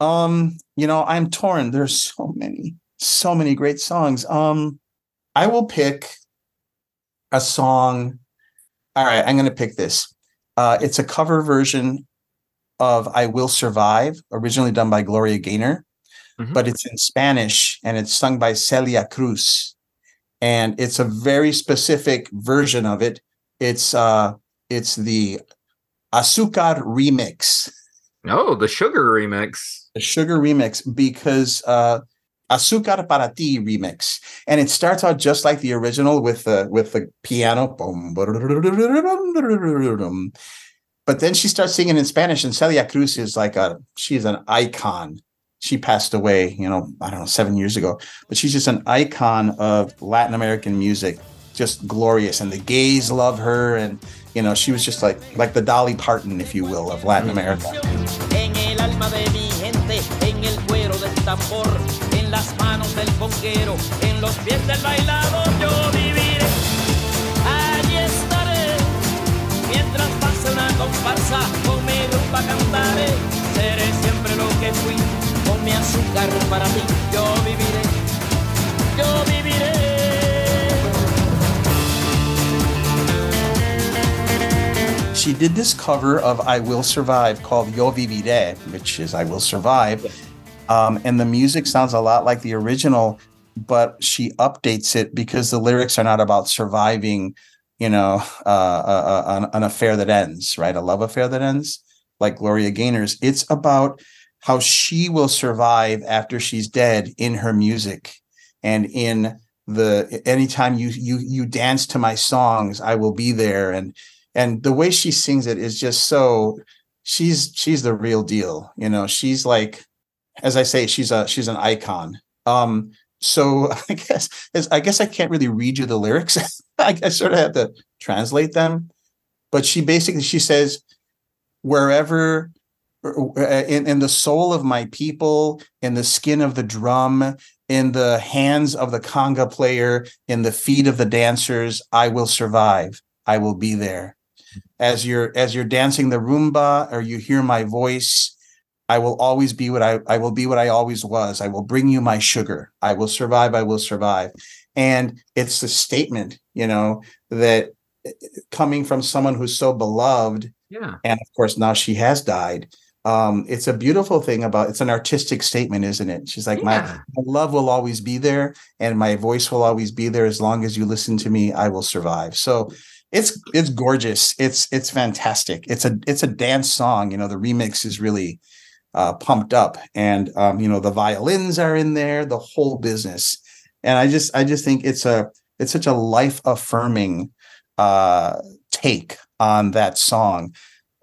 Um, you know, I'm torn. There's so many, so many great songs. Um, I will pick a song. All right, I'm going to pick this. Uh, it's a cover version of "I Will Survive," originally done by Gloria Gaynor, Mhm. but it's in Spanish and it's sung by Celia Cruz. and it's a very specific version of it. It's uh, it's the Azúcar remix, Oh, the sugar remix. the sugar remix, because uh, Azúcar para ti remix, and it starts out just like the original with the with the piano, but then she starts singing in Spanish, and Celia Cruz is like a she's an icon. She passed away, you know, I don't know, seven years ago, but she's just an icon of Latin American music, just glorious. And the gays love her, and you know, she was just like like the Dolly Parton, if you will, of Latin America. Azúcar para ti, yo viviré. Yo viviré. She did this cover of I Will Survive called Yo Viviré, which is I Will Survive. Um, and the music sounds a lot like the original, but she updates it because the lyrics are not about surviving, you know, uh, uh, uh, an, an affair that ends, right? A love affair that ends, like Gloria Gaynor's. It's about how she will survive after she's dead in her music and in the anytime you you you dance to my songs i will be there. And and the way she sings it is just so she's she's the real deal you know? She's like as i say she's a she's an icon. Um so i guess i guess i can't really read you the lyrics. I, I sort of have to translate them. But she basically she says wherever in, in the soul of my people in the skin of the drum in the hands of the conga player in the feet of the dancers i will survive. I will be there. As you're as you're dancing the rumba or you hear my voice i will always be what i i will be what i always was. I will bring you my sugar. I will survive. I will survive. And it's the statement you know that uh, coming from someone who's so beloved Yeah. and of course now she has died um it's a beautiful thing about it's an artistic statement isn't it? She's like my, my love will always be there and my voice will always be there. As long as you listen to me i will survive. So it's it's gorgeous. It's it's fantastic. It's a it's a dance song you know the remix is really uh pumped up. And um you know the violins are in there the whole business. And i just i just think it's a it's such a life affirming uh take on that song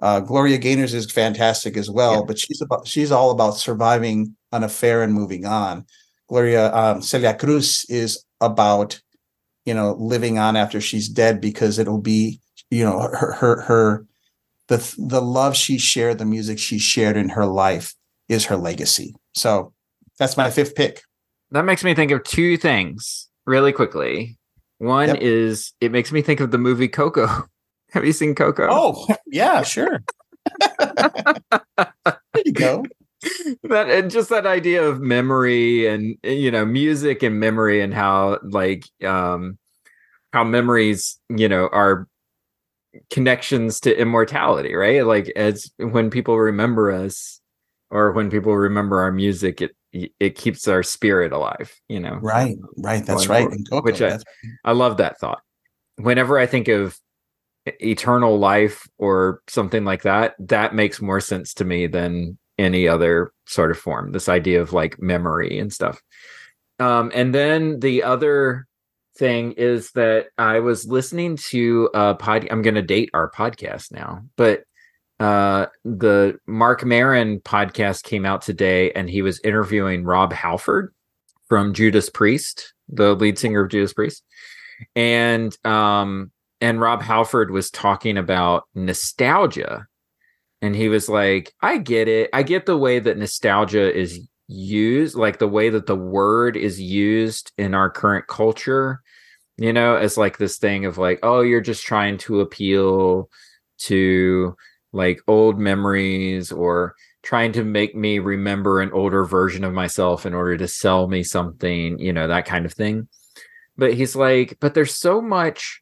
uh, Gloria Gaynor's is fantastic as well, Yeah. but she's about she's all about surviving an affair and moving on. Gloria um, Celia Cruz is about you know living on after she's dead because it'll be you know her her her the the love she shared, the music she shared in her life is her legacy. So that's my fifth pick. That makes me think of two things really quickly. One Yep. is it makes me think of the movie Coco. Have you seen Coco? Oh yeah, sure. there you go. that and just that idea of memory and you know music and memory and how like um how memories you know are connections to immortality right like as when people remember us or when people remember our music it it keeps our spirit alive you know Right, right. That's Going right. Coco, which I- that's- I love that thought. Whenever I think of eternal life or something like that, that makes more sense to me than any other sort of form. This idea of like memory and stuff. Um, and then the other thing is that I was listening to a pod. I'm going to date our podcast now, but uh, the Marc Maron podcast came out today, and he was interviewing Rob Halford from Judas Priest, the lead singer of Judas Priest, and um, and Rob Halford was talking about nostalgia, and he was like, "I get it. I get the way that nostalgia is used, like the way that the word is used in our current culture." You know, as like this thing of like, oh, you're just trying to appeal to like old memories or trying to make me remember an older version of myself in order to sell me something, you know, that kind of thing. But he's like, but there's so much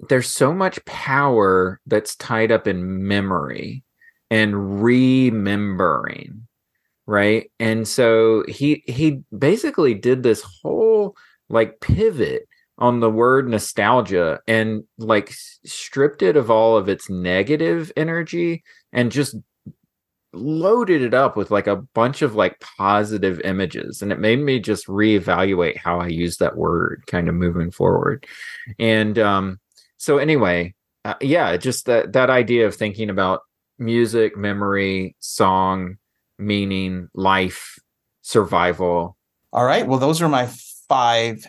there's so much power that's tied up in memory and remembering, right? And so he he basically did this whole like pivot on the word nostalgia and like stripped it of all of its negative energy and just loaded it up with like a bunch of like positive images and it made me just reevaluate how I use that word kind of moving forward. And um so anyway, uh, yeah, just that that idea of thinking about music, memory, song, meaning, life, survival. All right. Well, those are my five.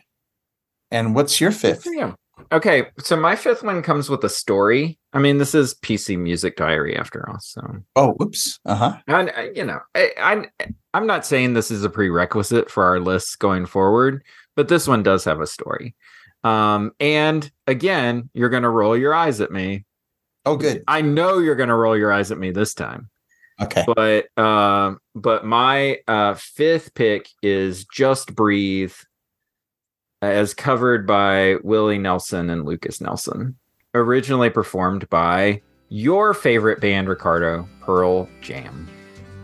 And what's your fifth? Yeah. Okay, so my fifth one comes with a story. I mean, this is PC Music Diary after all, so Oh, whoops. Uh huh. and uh, you know, I, I'm I'm not saying this is a prerequisite for our lists going forward, but this one does have a story. Um, and again, you're gonna roll your eyes at me. Oh, good. I know you're gonna roll your eyes at me this time. Okay. But um, but my uh fifth pick is Just Breathe, as covered by Willie Nelson and Lucas Nelson, originally performed by your favorite band, Ricardo, Pearl Jam.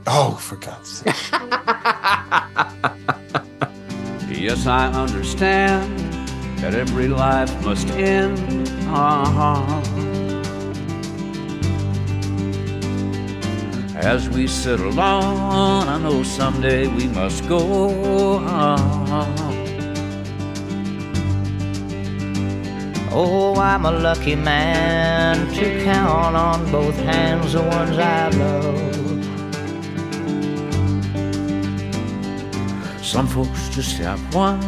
Oh, for God's sake. Yes, I understand that every life must end. Uh-huh. As we settle on, I know someday we must go. Uh-huh. Oh, I'm a lucky man to count on both hands the ones I love. Some folks just have one,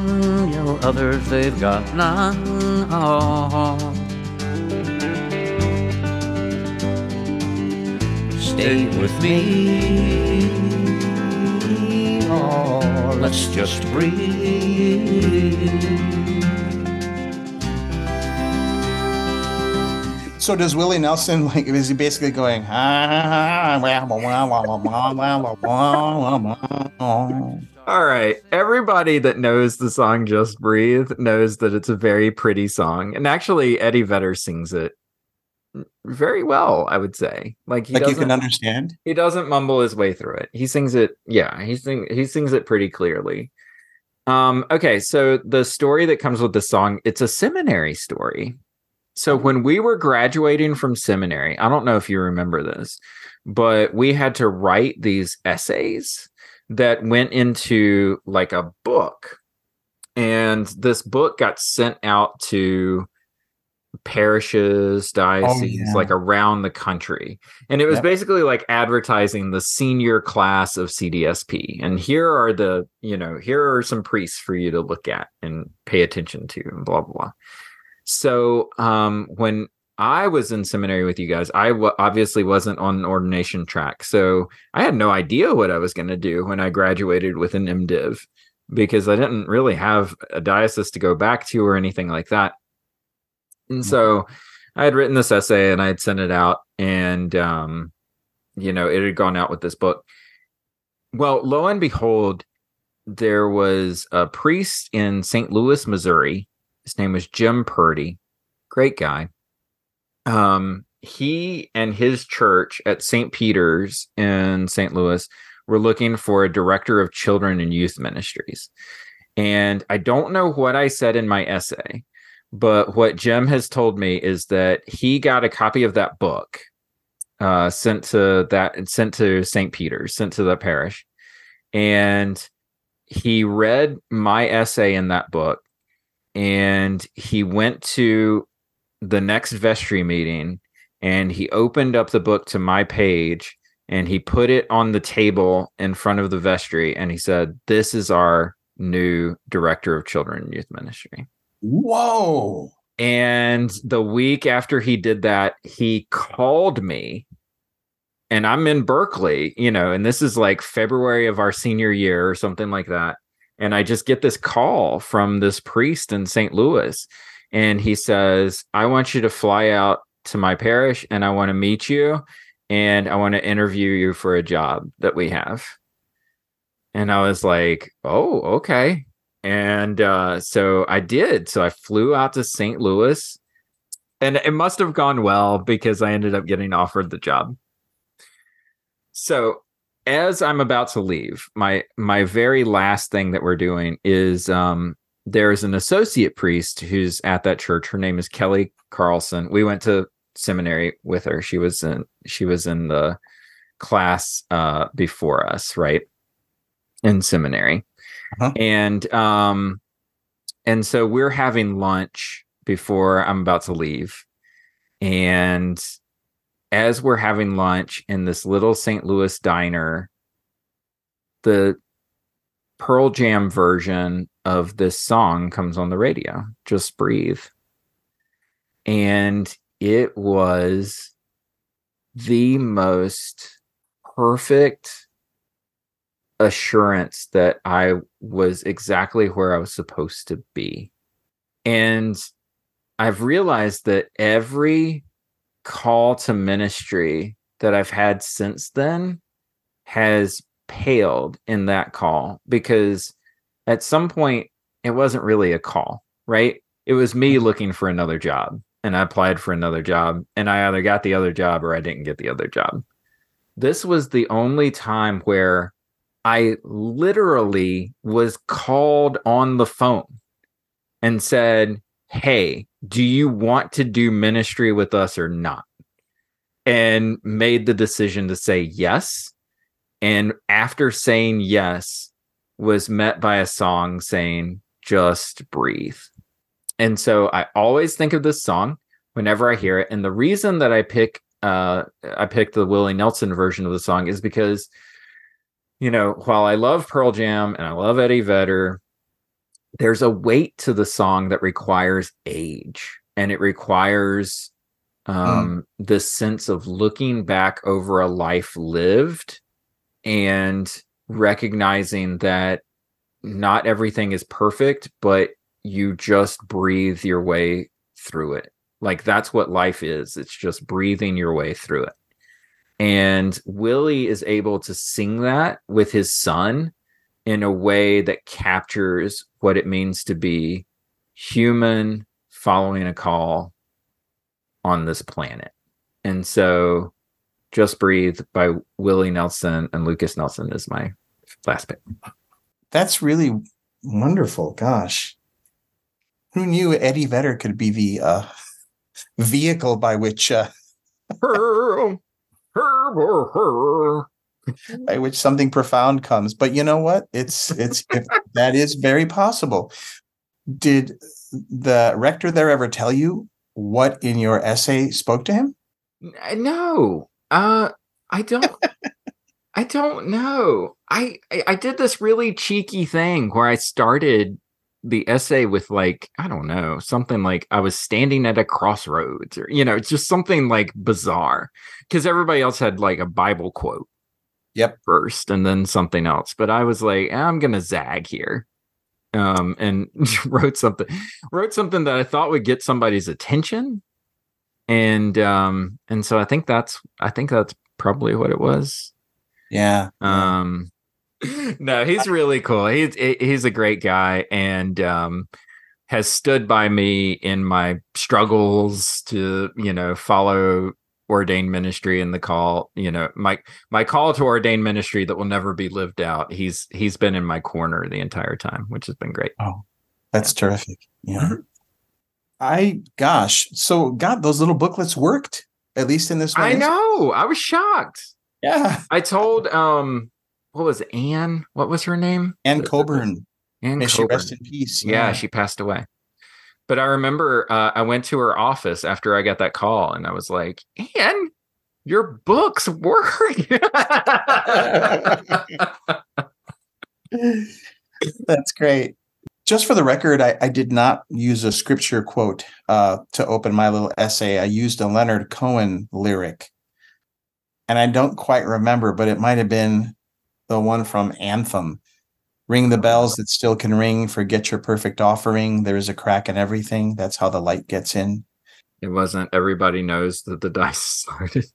you know, others they've got none. Oh. Stay with me. Oh, let's just breathe. So does Willie Nelson like? Is he basically going? "Ah, wah, wah, wah, wah, wah, wah, wah, wah, wah, wah." All right. Everybody that knows the song Just Breathe knows that it's a very pretty song. And actually, Eddie Vedder sings it very well, I would say. Like he Like you can understand. he doesn't mumble his way through it. He sings it, yeah, he sing he sings it pretty clearly. Um, okay, so the story that comes with the song, it's a seminary story. So when we were graduating from seminary, I don't know if you remember this, but we had to write these essays that went into like a book. And this book got sent out to parishes, dioceses, yeah. like around the country. And it was Yep. basically like advertising the senior class of CDSP. And here are the, you know, here are some priests for you to look at and pay attention to, and blah, blah, blah. So um, when I was in seminary with you guys, I w- obviously wasn't on an ordination track. So I had no idea what I was going to do when I graduated with an MDiv because I didn't really have a diocese to go back to or anything like that. And so I had written this essay and I had sent it out and um you know it had gone out with this book. Well, lo and behold, there was a priest in St. Louis, Missouri. His name was Jim Purdy. Great guy. Um he and his church at St. Peter's in St. Louis were looking for a director of children and youth ministries. And I don't know what I said in my essay, but what Jim has told me is that he got a copy of that book uh, sent to that sent to St. Peter's, sent to the parish, and he read my essay in that book, and he went to the next vestry meeting, and he opened up the book to my page, and he put it on the table in front of the vestry, and he said, "This is our new director of children and youth ministry." Whoa. And the week after he did that, he called me. And I'm in Berkeley, you know, and this is like February of our senior year or something like that. And I just get this call from this priest in St. Louis. And he says, I want you to fly out to my parish and I want to meet you and I want to interview you for a job that we have. And I was like, oh, okay. And uh, so I did. So I flew out to St. Louis, and it must have gone well because I ended up getting offered the job. So as I'm about to leave, my my very last thing that we're doing is um, there's an associate priest who's at that church. Her name is Kelly Carlson. We went to seminary with her. She was in she was in the class uh before us, right? In seminary. Uh-huh. And um and so we're having lunch before I'm about to leave. And as we're having lunch in this little St. Louis diner, the Pearl Jam version of this song comes on the radio, Just Breathe. And it was the most perfect assurance that I was exactly where I was supposed to be. And I've realized that every call to ministry that I've had since then has paled in that call because at some point it wasn't really a call, right? It was me mm-hmm. looking for another job and I applied for another job and I either got the other job or I didn't get the other job. This was the only time where I literally was called on the phone and said, Hey, do you want to do ministry with us or not? And made the decision to say yes. And after saying yes, was met by a song saying, Just breathe. And so I always think of this song whenever I hear it. And the reason that I pick uh I picked the Willie Nelson version of the song is because you know, while I love Pearl Jam and I love Eddie Vedder, there's a weight to the song that requires age and it requires um this sense of looking back over a life lived and recognizing that not everything is perfect but you just breathe your way through it. Like that's what life is. It's just breathing your way through it. And Willie is able to sing that with his son in a way that captures what it means to be human following a call on this planet. And so Just Breathe by Willie Nelson and Lukas Nelson is my last pick. That's really wonderful. Gosh. Who knew Eddie Vedder could be the uh, vehicle by which uh, by which something profound comes. But you know what? It's it's that is very possible. Did the rector there ever tell you what in your essay spoke to him? No, uh, I don't. I don't know. I, I I did this really cheeky thing where I started the essay with like I don't know something like I was standing at a crossroads or you know it's just something like bizarre because everybody else had like a Bible quote Yep. first and then something else but I was like I'm gonna zag here um and wrote something wrote something that I thought would get somebody's attention and um and so I think that's I think that's probably what it was Yeah. um no he's really cool he's he's a great guy and um has stood by me in my struggles to you know follow ordained ministry and the call you know my my call to ordained ministry that will never be lived out he's he's been in my corner the entire time which has been great Oh, That's terrific. Yeah. I gosh, so God, those little booklets worked at least in this one. i know i was shocked Yeah. i told um what was it, anne what was her name Ann Coburn. anne May she Coburn. rest in peace. yeah, she passed away but i remember uh, i went to her office after i got that call and i was like anne your books work That's great. Just for the record, I, I did not use a scripture quote uh, to open my little essay. I used a Leonard Cohen lyric. And I don't quite remember, but it might have been the one from Anthem. Ring the bells that still can ring, forget your perfect offering. There is a crack in everything. That's how the light gets in. it wasn't everybody knows that the dice started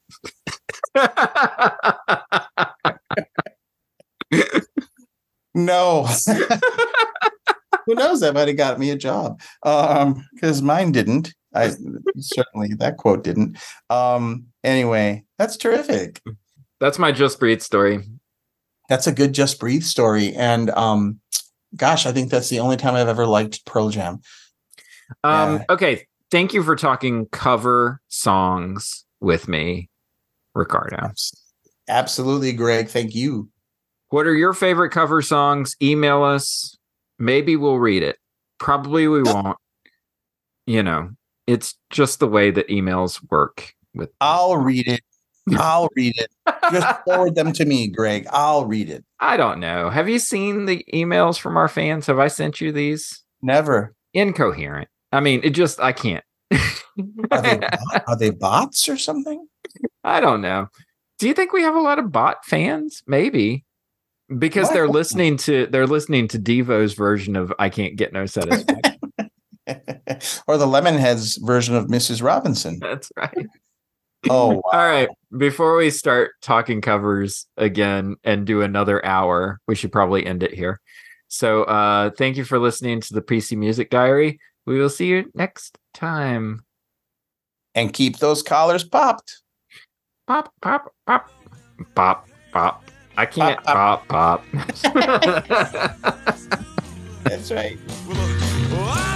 No. Who knows? That might have got me a job. Um, because mine didn't. I certainly that quote didn't. Um, anyway, that's terrific. that's my just breathe story That's a good just breathe story. And um gosh, I think that's the only time I've ever liked Pearl Jam. Um, Yeah. okay. Thank you for talking cover songs with me, Ricardo. Absolutely, Greg. Thank you. What are your favorite cover songs? Email us. Maybe we'll read it. Probably we won't. You know, it's just the way that emails work with I'll read it. I'll read it. Just forward them to me, Greg. I'll read it. I don't know. Have you seen the emails from our fans? Have I sent you these? Never. Incoherent. I mean, it just I can't. Are they, are they bots or something? I don't know. Do you think we have a lot of bot fans? Maybe. Because What? they're listening to they're listening to Devo's version of I can't get no satisfaction. or the Lemonheads version of Mrs. Robinson. That's right. Oh, wow. All right. Before we start talking covers again and do another hour, we should probably end it here. So uh thank you for listening to the PC Music Diary. We will see you next time. and keep those collars popped. Pop, pop, pop, pop, pop. I can't Pop, pop, pop. That's right. Well,